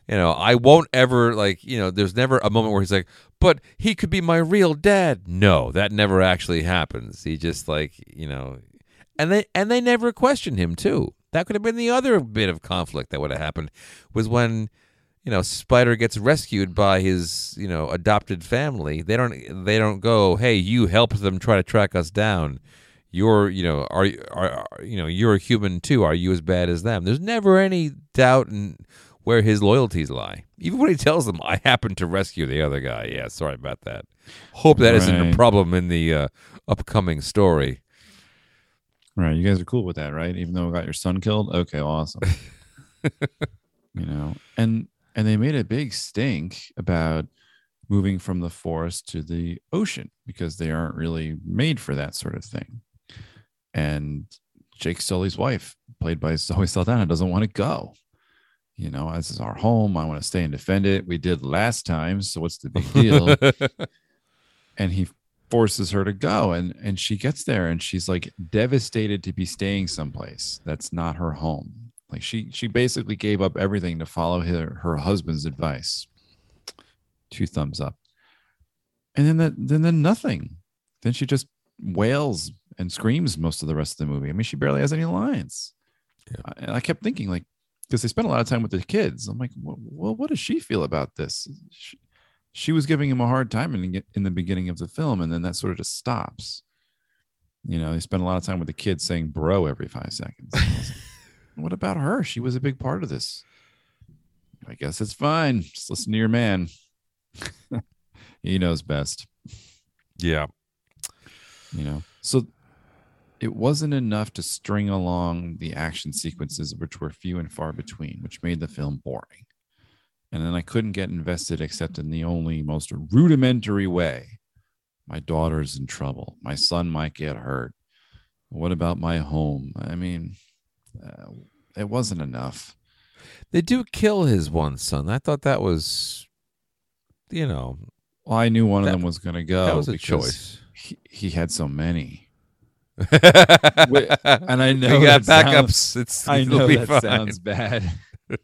you know, I won't ever like, you know, there's never a moment where he's like, but he could be my real dad. No, that never actually happens. He just like, you know, and they and they never questioned him too. That could have been the other bit of conflict that would have happened was when you know Spider gets rescued by his you know adopted family. They don't they don't go, hey, you helped them try to track us down. You're you know are, are are you know you're a human too. Are you as bad as them? There's never any doubt in where his loyalties lie. Even when he tells them, I happened to rescue the other guy. Yeah, sorry about that. Hope that not a problem in the uh, upcoming story. Right. You guys are cool with that, right? Even though we got your son killed? Okay, awesome. you know, and and they made a big stink about moving from the forest to the ocean because they aren't really made for that sort of thing. And Jake Sully's wife, played by Zoe Saldana, doesn't want to go. You know, this is our home. I want to stay and defend it. We did last time, so what's the big deal? and he forces her to go and and she gets there and she's like devastated to be staying someplace that's not her home like she she basically gave up everything to follow her her husband's advice. Two thumbs up. And then that then then nothing. Then she just wails and screams most of the rest of the movie. I mean she barely has any lines. Yeah. I- and i kept thinking like because they spent a lot of time with the kids. I'm like well, what does she feel about this? She, she was giving him a hard time in, the- in the beginning of the film and then that sort of just stops. You know they spend a lot of time with the kids saying bro every five seconds. I was like, what about her she was a big part of this i guess it's fine just listen to your man he knows best yeah. you know so it wasn't enough to string along the action sequences which were few and far between which made the film boring And then I couldn't get invested except in the only most rudimentary way. My daughter's in trouble. My son might get hurt. What about my home? I mean, uh, it wasn't enough. They do kill his one son. I thought that was, you know, Well, I knew one That- of them was going to go. that was a choice. He, he had so many. and I know we got that sounds- backups. it's I know that fine. sounds bad,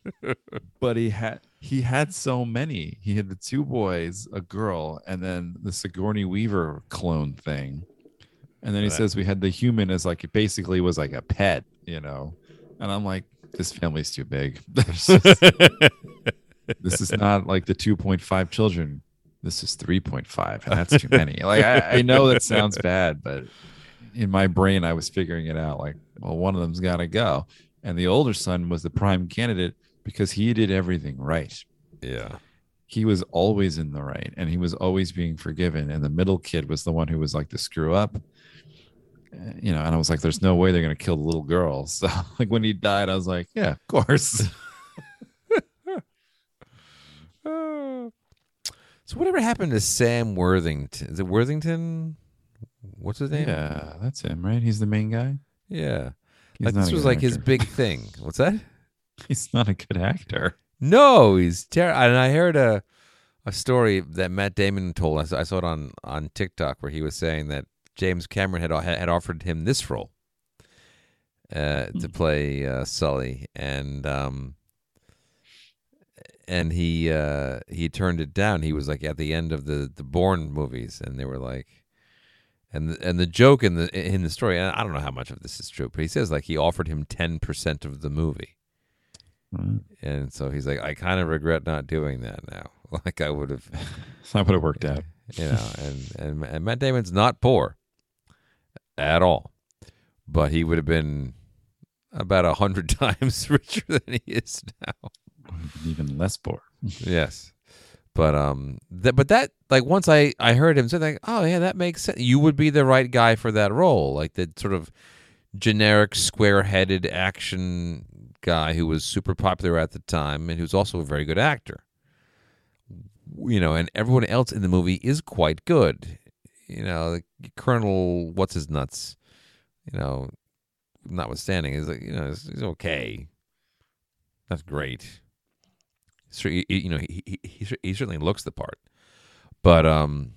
but he had he had so many. He had the two boys, a girl, and then the Sigourney Weaver clone thing. And then he Right. says we had the human as like it basically was like a pet, you know. And I'm like, this family's too big. Just- this is not like the 2.5 children. This is 3.5, and that's too many. Like I, I know that sounds bad, but in my brain, I was figuring it out. Like, well, one of them's got to go, and the older son was the prime candidate because he did everything right. yeah. He was always in the right, and he was always being forgiven. And the middle kid was the one who was like the screw up. You know, and I was like, "There's no way they're gonna kill the little girl." So, like when he died, I was like, "Yeah, of course." Uh, so whatever happened to Sam Worthington? Is it Worthington? What's his name? yeah, that's him, right? He's the main guy. Yeah. He's like this was like his big thing. What's that? He's not a good actor. No, he's terrible. And I heard a a story that Matt Damon told us. I saw it on on TikTok where he was saying that James Cameron had had offered him this role uh, to play uh, Sully, and um, and he uh, he turned it down. He was like at the end of the the Bourne movies, and they were like. And the, and the joke in the in the story, and I don't know how much of this is true, but he says like he offered him ten percent of the movie. Mm. And so he's like, I kind of regret not doing that now. Like I would have, That would have worked out. you know. And, and and Matt Damon's not poor at all, but he would have been about a hundred times richer than he is now. Even less poor. yes, but um, that but that like once I I heard him say like, oh yeah, that makes sense. You would be the right guy for that role, like the sort of generic square-headed action guy who was super popular at the time and who's also a very good actor. You know, and everyone else in the movie is quite good. You know, Colonel what's his nuts. You know, notwithstanding, is like you know he's, okay. That's great. So you know he, he he he certainly looks the part, but um,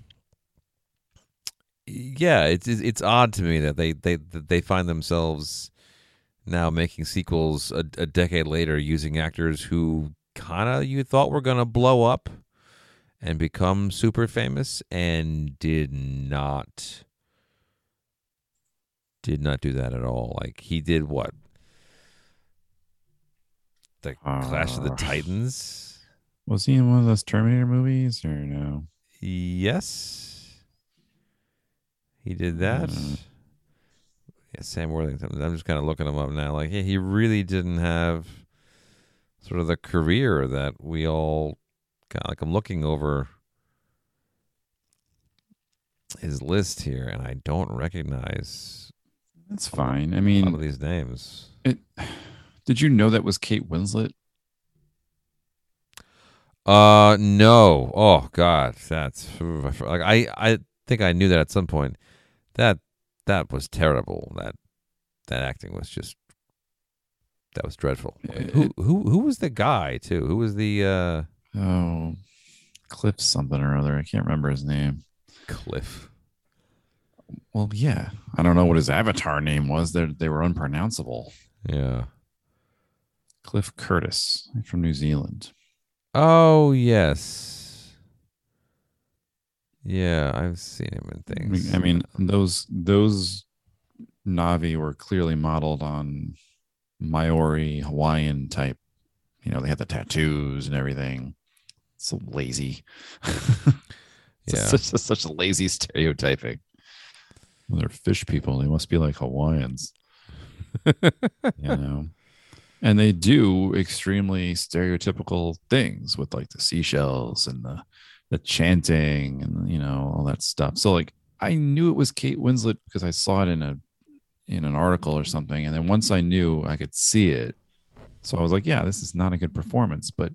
yeah, it's it's odd to me that they they that they find themselves now making sequels a, a decade later using actors who kind of you thought were gonna blow up and become super famous and did not did not do that at all. Like he did what the Clash of the Uh, Titans. Was he in one of those Terminator movies or no? Yes, he did that. Mm. Yeah, Sam Worthington. I'm just kind of looking him up now. Like, yeah, he really didn't have sort of the career that we all kind of like. I'm looking over his list here, and I don't recognize That's fine. I mean, of these names. it, did you know that was Kate Winslet? Uh, no. Oh God, that's like I I think I knew that at some point. That that was terrible. That that acting was just that was dreadful. Who who who was the guy too? Who was the uh Oh, Cliff something or other. I can't remember his name. Cliff? Well, yeah, I don't know what his avatar name was. They they were unpronounceable. Yeah. Cliff Curtis from New Zealand. Oh yes. Yeah, I've seen him in things. I mean, those those Na'vi were clearly modeled on Maori Hawaiian type. You know, they had the tattoos and everything. So lazy. Yeah. such, such a lazy stereotyping. Well, they're fish people. They must be like Hawaiians. you know. And they do extremely stereotypical things with like the seashells and the the chanting and you know all that stuff. So like I knew it was Kate Winslet because I saw it in a in an article or something, and then once I knew I could see it, so I was like, yeah, this is not a good performance. But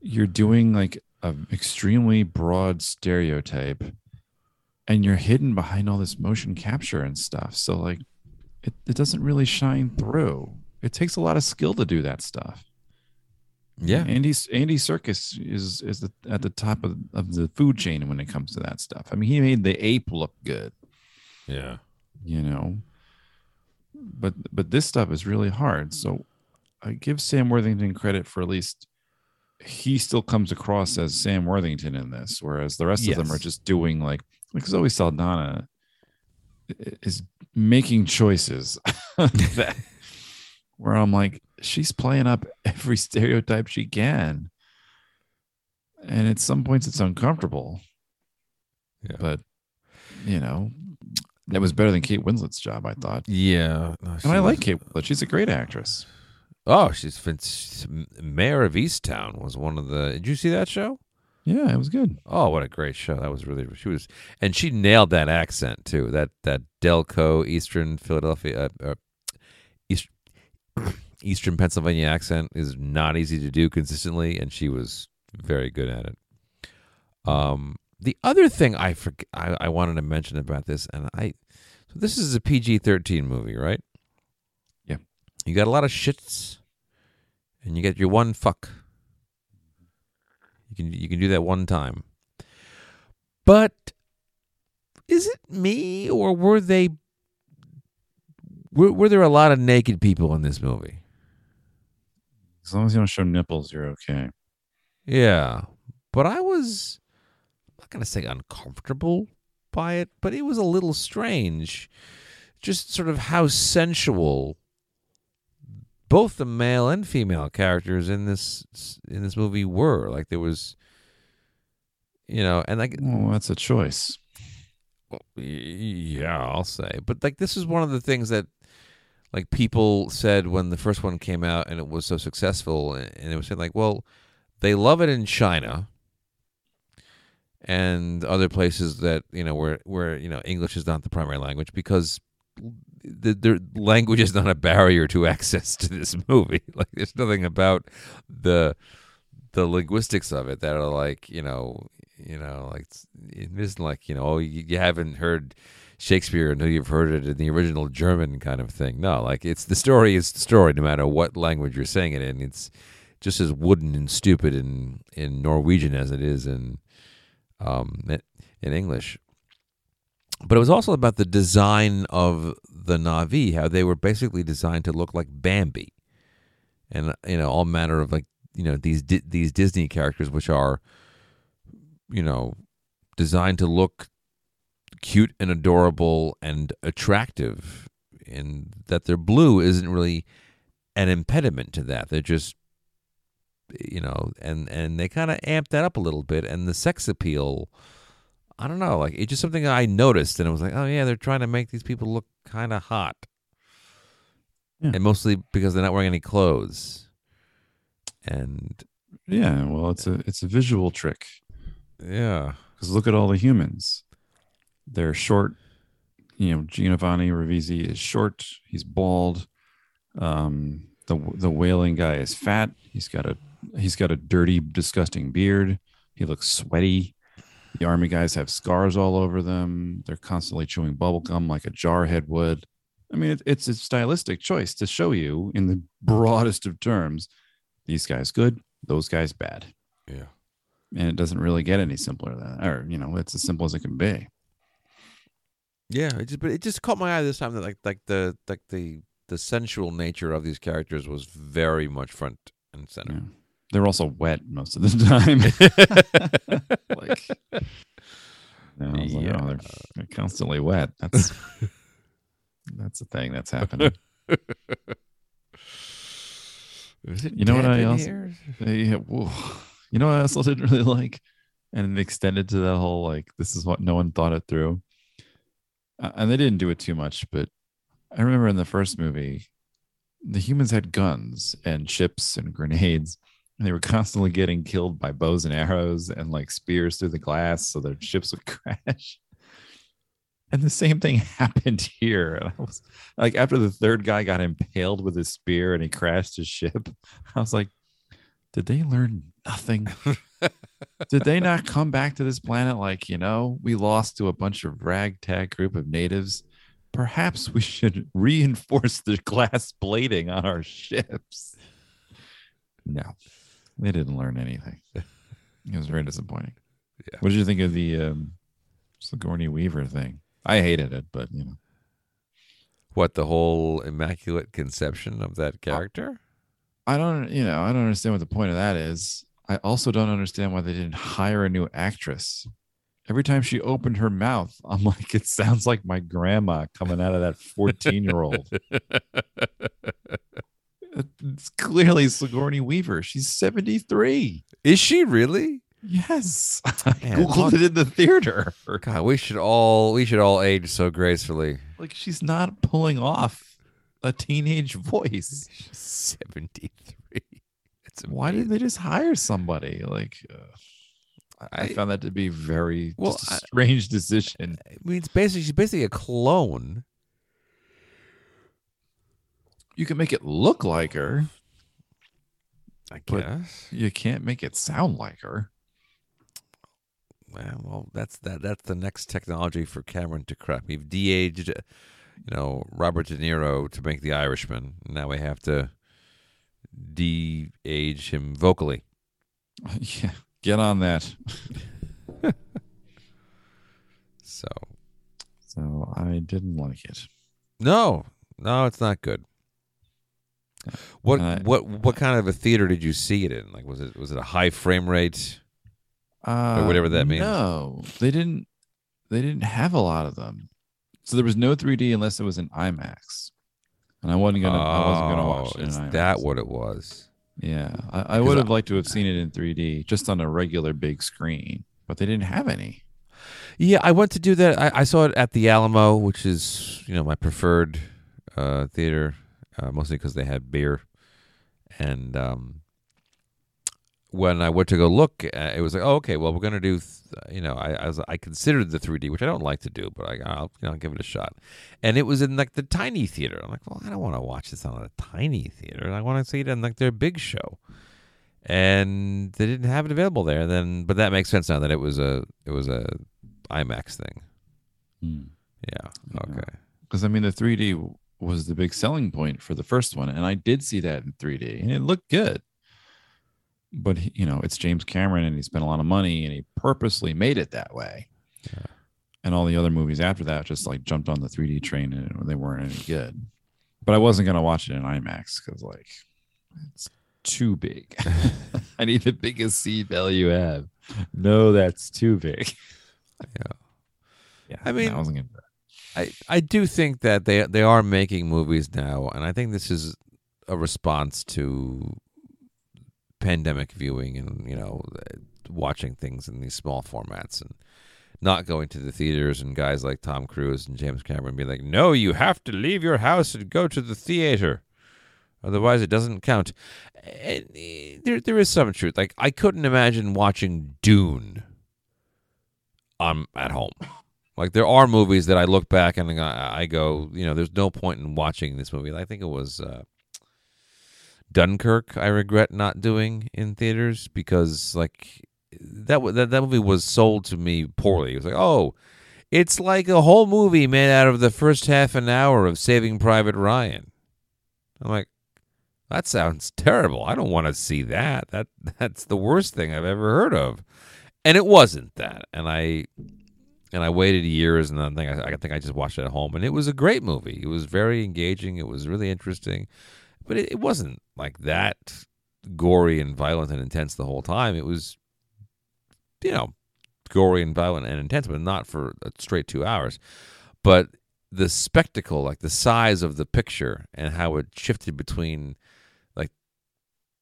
you're doing like an extremely broad stereotype and you're hidden behind all this motion capture and stuff. So like it, it doesn't really shine through. It takes a lot of skill to do that stuff. Yeah. Andy Andy Serkis is is the, at the top of, of the food chain when it comes to that stuff. I mean, he made the ape look good, Yeah. you know. But but this stuff is really hard. So I give Sam Worthington credit for at least he still comes across as Sam Worthington in this, whereas the rest of them are just doing like like Zoe Saldana is making choices that where I'm like, she's playing up every stereotype she can. And at some points it's uncomfortable. Yeah. But you know, that was better than Kate Winslet's job, I thought. Yeah. No, And I like Kate Winslet. She's a great actress. Oh, she's, Mare of Easttown was one of the. Did you see that show? Yeah, it was good. Oh, what a great show! That was really she was, and she nailed that accent too. That that Delco Eastern Philadelphia, uh, uh, East, Eastern Pennsylvania accent is not easy to do consistently, and she was very good at it. Um, the other thing I forg I, I wanted to mention about this, and I, so this is a PG thirteen movie, right? Yeah. You got a lot of shits, and you get your one fuck. You can you can do that one time. But is it me or were they were, were there a lot of naked people in this movie? As long as you don't show nipples, you're okay. Yeah. But I was I'm not going to say uncomfortable by it, but it was a little strange. Just sort of how sensual both the male and female characters in this in this movie were. Like there was you know, and like Well, that's a choice. Well, yeah, I'll say. But like this is one of the things that like people said when the first one came out and it was so successful and it was saying like, well, they love it in China and other places that, you know, where where, you know, English is not the primary language because the, the language is not a barrier to access to this movie. Like there's nothing about the the linguistics of it that are like you know you know like it isn't like you know oh you, you haven't heard Shakespeare until you've heard it in the original German kind of thing. No, like it's the story is the story no matter what language you're saying it in. It's just as wooden and stupid in in Norwegian as it is in um in English. But it was also about the design of the Na'vi, how they were basically designed to look like Bambi, and you know all manner of like you know these these Disney characters, which are you know designed to look cute and adorable and attractive, and that their blue isn't really an impediment to that. They're just you know, and and they kind of amped that up a little bit, and the sex appeal. I don't know, like it's just something I noticed, and it was like, oh yeah, they're trying to make these people look kind of hot, Yeah. and mostly because they're not wearing any clothes, and Yeah, well, it's a it's a visual trick. yeah, Because look at all the humans. They're short. You know, Giovanni Ribisi is short. He's bald. Um, the the whaling guy is fat. He's got a he's got a dirty, disgusting beard. He looks sweaty. The army guys have scars all over them. They're constantly chewing bubble gum like a jarhead would. I mean, it, it's a stylistic choice to show you, in the broadest of terms, these guys good, those guys bad yeah. and it doesn't really get any simpler than that. Or, you know, it's as simple as it can be. Yeah, it just but it just caught my eye this time that like like the like the the sensual nature of these characters was very much front and Yeah. They're also wet most of the time. like, you know, I like, Yeah. oh, they're, they're constantly wet. That's that's the thing that's happening. Is it You know what I also- yeah. You know, what I also didn't really like, and it extended to the whole like this is what no one thought it through, uh, and they didn't do it too much. But I remember in the first movie, the humans had guns and ships and grenades, and they were constantly getting killed by bows and arrows and like spears through the glass, so their ships would crash. And the same thing happened here. And I was like, after the third guy got impaled with his spear and he crashed his ship, I was like, Did they learn nothing? Did they not come back to this planet like, you know, we lost to a bunch of ragtag group of natives? Perhaps we should reinforce the glass plating on our ships. No, they didn't learn anything. It was very disappointing. Yeah. What did you think of the um, Sigourney Weaver thing? I hated it, but you know, What the whole immaculate conception of that character? I don't, you know, I don't understand what the point of that is. I also don't understand why they didn't hire a new actress. Every time she opened her mouth, I'm like, it sounds like my grandma coming out of that 14 year old. It's clearly Sigourney Weaver. She's 73. Is she really? Yes. I Man, Googled it in the theater. God, we should all we should all age so gracefully. Like, she's not pulling off a teenage voice. Seventy three. It's Why didn't they just hire somebody? Like, uh, I, I, found that to be very Well, just a I- strange decision. I mean, it's basically she's basically a clone. You can make it look like her. I guess. You can't make it sound like her. Well, well, that's that. That's the next technology for Cameron to crap. We've de-aged, uh, you know, Robert De Niro to make The Irishman. Now we have to de-age him vocally. yeah, get on that. So So I didn't like it. no, no, it's not good. What Uh, what what kind of a theater did you see it in? Like, was it was it a high frame rate? Uh, or whatever that means. No, they didn't. They didn't have a lot of them. So there was no 3D unless it was in IMAX, and I wasn't gonna. I wasn't gonna watch Oh, it in Is that what it was? Yeah, I, I would have liked to have seen it in 3D, just on a regular big screen, but they didn't have any. Yeah, I went to do that. I, I saw it at the Alamo, which is you know my preferred uh, theater, uh, mostly because they had beer. And um, when I went to go look, uh, it was like, oh, okay, well, we're gonna do. Th- you know, I I, was, I considered the 3D, which I don't like to do, but I, I'll you know give it a shot. And it was in like the tiny theater. I'm like, well, I don't want to watch this on a tiny theater. I want to see it in like their big show. And they didn't have it available there. Then, but that makes sense now that it was a it was a IMAX thing. Yeah. Yeah. Okay. Because I mean, the 3D w- was the big selling point for the first one, and I did see that in 3D, and it looked good. But he- you know, it's James Cameron, and he spent a lot of money, and he purposely made it that way. Yeah. And all the other movies after that just like jumped on the 3D train, and they weren't any good. But I wasn't gonna watch it in IMAX because like it's too big. I need the biggest seat value you have. No, that's too big. Yeah. Yeah, I mean- I wasn't gonna. do that. I, I do think that they they are making movies now, and I think this is a response to pandemic viewing and you know watching things in these small formats and not going to the theaters and guys like Tom Cruise and James Cameron be like, no, you have to leave your house and go to the theater, otherwise it doesn't count. And eh, there there is some truth. Like I couldn't imagine watching Dune. um at home. Like there are movies that I look back and I, go, you know, there's no point in watching this movie. I think it was uh, Dunkirk. I regret not doing in theaters because like that that that movie was sold to me poorly. It was like, oh, it's like a whole movie made out of the first half an hour of Saving Private Ryan. I'm like, that sounds terrible. I don't want to see that. That that's the worst thing I've ever heard of. And it wasn't that. And I and I waited years, and I think I, I think I just watched it at home, and it was a great movie. It was very engaging. It was really interesting, but it, it wasn't like that gory and violent and intense the whole time. It was, you know, gory and violent and intense, but not for a straight two hours. But the spectacle, like the size of the picture, and how it shifted between like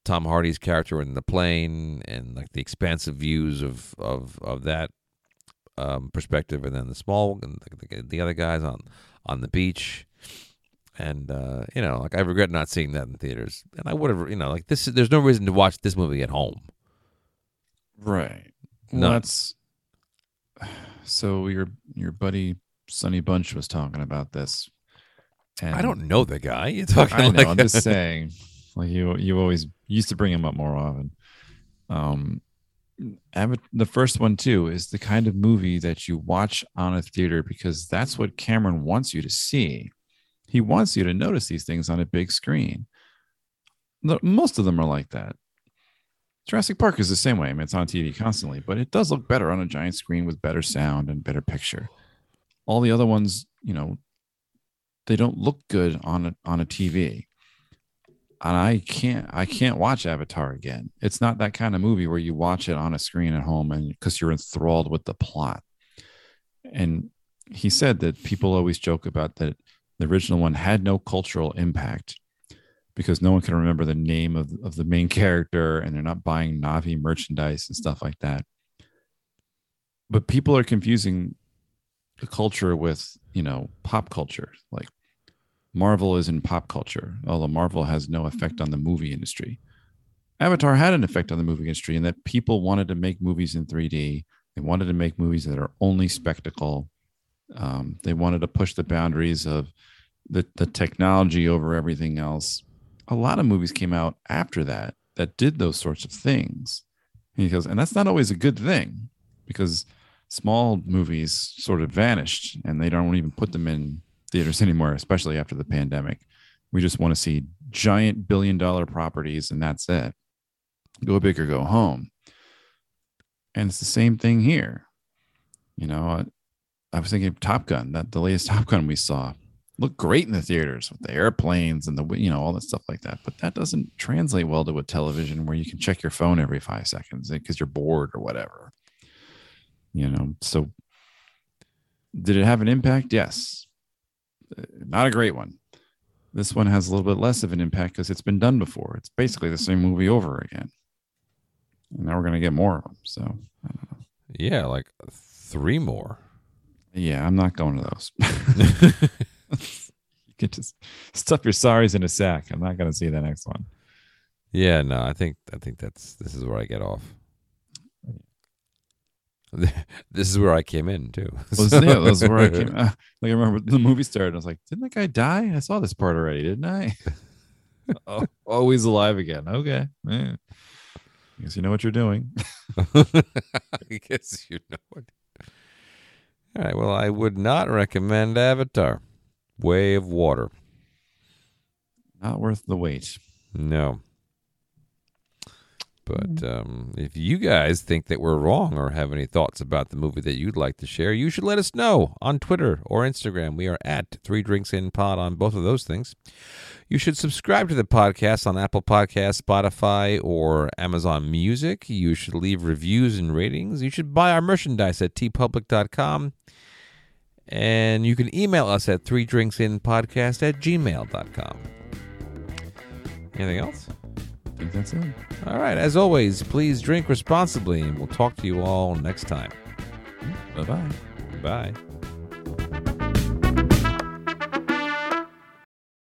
Tom Hardy's character in the plane and like the expansive views of of of that um, perspective, and then the small and the, the other guys on on the beach, and uh, you know, like I regret not seeing that in theaters, and I would have, you know, like this. There's no reason to watch this movie at home. Right. No. Well, that's so your your buddy Sonny Bunch was talking about this. And I don't know the guy. You're talking I know. like I'm just saying. Like you, you always used to bring him up more often. Um, the first one too is the kind of movie that you watch on a theater because that's what Cameron wants you to see. He wants you to notice these things on a big screen. Most of them are like that. Jurassic Park is the same way. I mean, it's on TV constantly, but it does look better on a giant screen with better sound and better picture. All the other ones, you know, they don't look good on a, on a TV. And I can't I can't watch Avatar again. It's not that kind of movie where you watch it on a screen at home and because you're enthralled with the plot. And he said that people always joke about that the original one had no cultural impact because no one can remember the name of, of the main character and they're not buying Na'vi merchandise and stuff like that. But people are confusing the culture with, you know, pop culture. Like Marvel is in pop culture, although Marvel has no effect on the movie industry. Avatar had an effect on the movie industry in that people wanted to make movies in 3D. They wanted to make movies that are only spectacle. Um, they wanted to push the boundaries of the, the technology over everything else. A lot of movies came out after that that did those sorts of things. And he goes, and that's not always a good thing because small movies sort of vanished and they don't even put them in theaters anymore, especially after the pandemic. We just want to see giant billion dollar properties and that's it. Go big or go home. And it's the same thing here. You know, I, I was thinking Top Gun, that the latest Top Gun we saw looked great in the theaters with the airplanes and the, you know, all that stuff like that. But that doesn't translate well to a television where you can check your phone every five seconds eh, because you're bored or whatever. You know, so did it have an impact? Yes. Not a great one. This one has a little bit less of an impact because it's been done before. It's basically the same movie over again. And now we're going to get more of them. So, I don't know. Yeah, like three more. Yeah, I'm not going to those. you can just stuff your sorries in a sack. I'm not going to see the next one. Yeah, no, I think I think that's this is where I get off. This is where I came in too. Well, So- yeah, that's where I came. uh, like I remember the movie started. I was like, "Didn't that guy die? I saw this part already, didn't I?" oh, oh, he's alive again. Okay, yeah. I guess you know what you're doing. I guess you know what. All right. Well, I would not recommend Avatar: Way of Water. Not worth the wait. No. But um, if you guys think that we're wrong or have any thoughts about the movie that you'd like to share, you should let us know on Twitter or Instagram. We are at Three Drinks In Pod on both of those things. You should subscribe to the podcast on Apple Podcasts, Spotify, or Amazon Music. You should leave reviews and ratings. You should buy our merchandise at teepublic.com. And you can email us at three drinks in podcast at gmail.com. Anything else? Think that's it. All right. As always, please drink responsibly, and we'll talk to you all next time. Bye bye. Bye.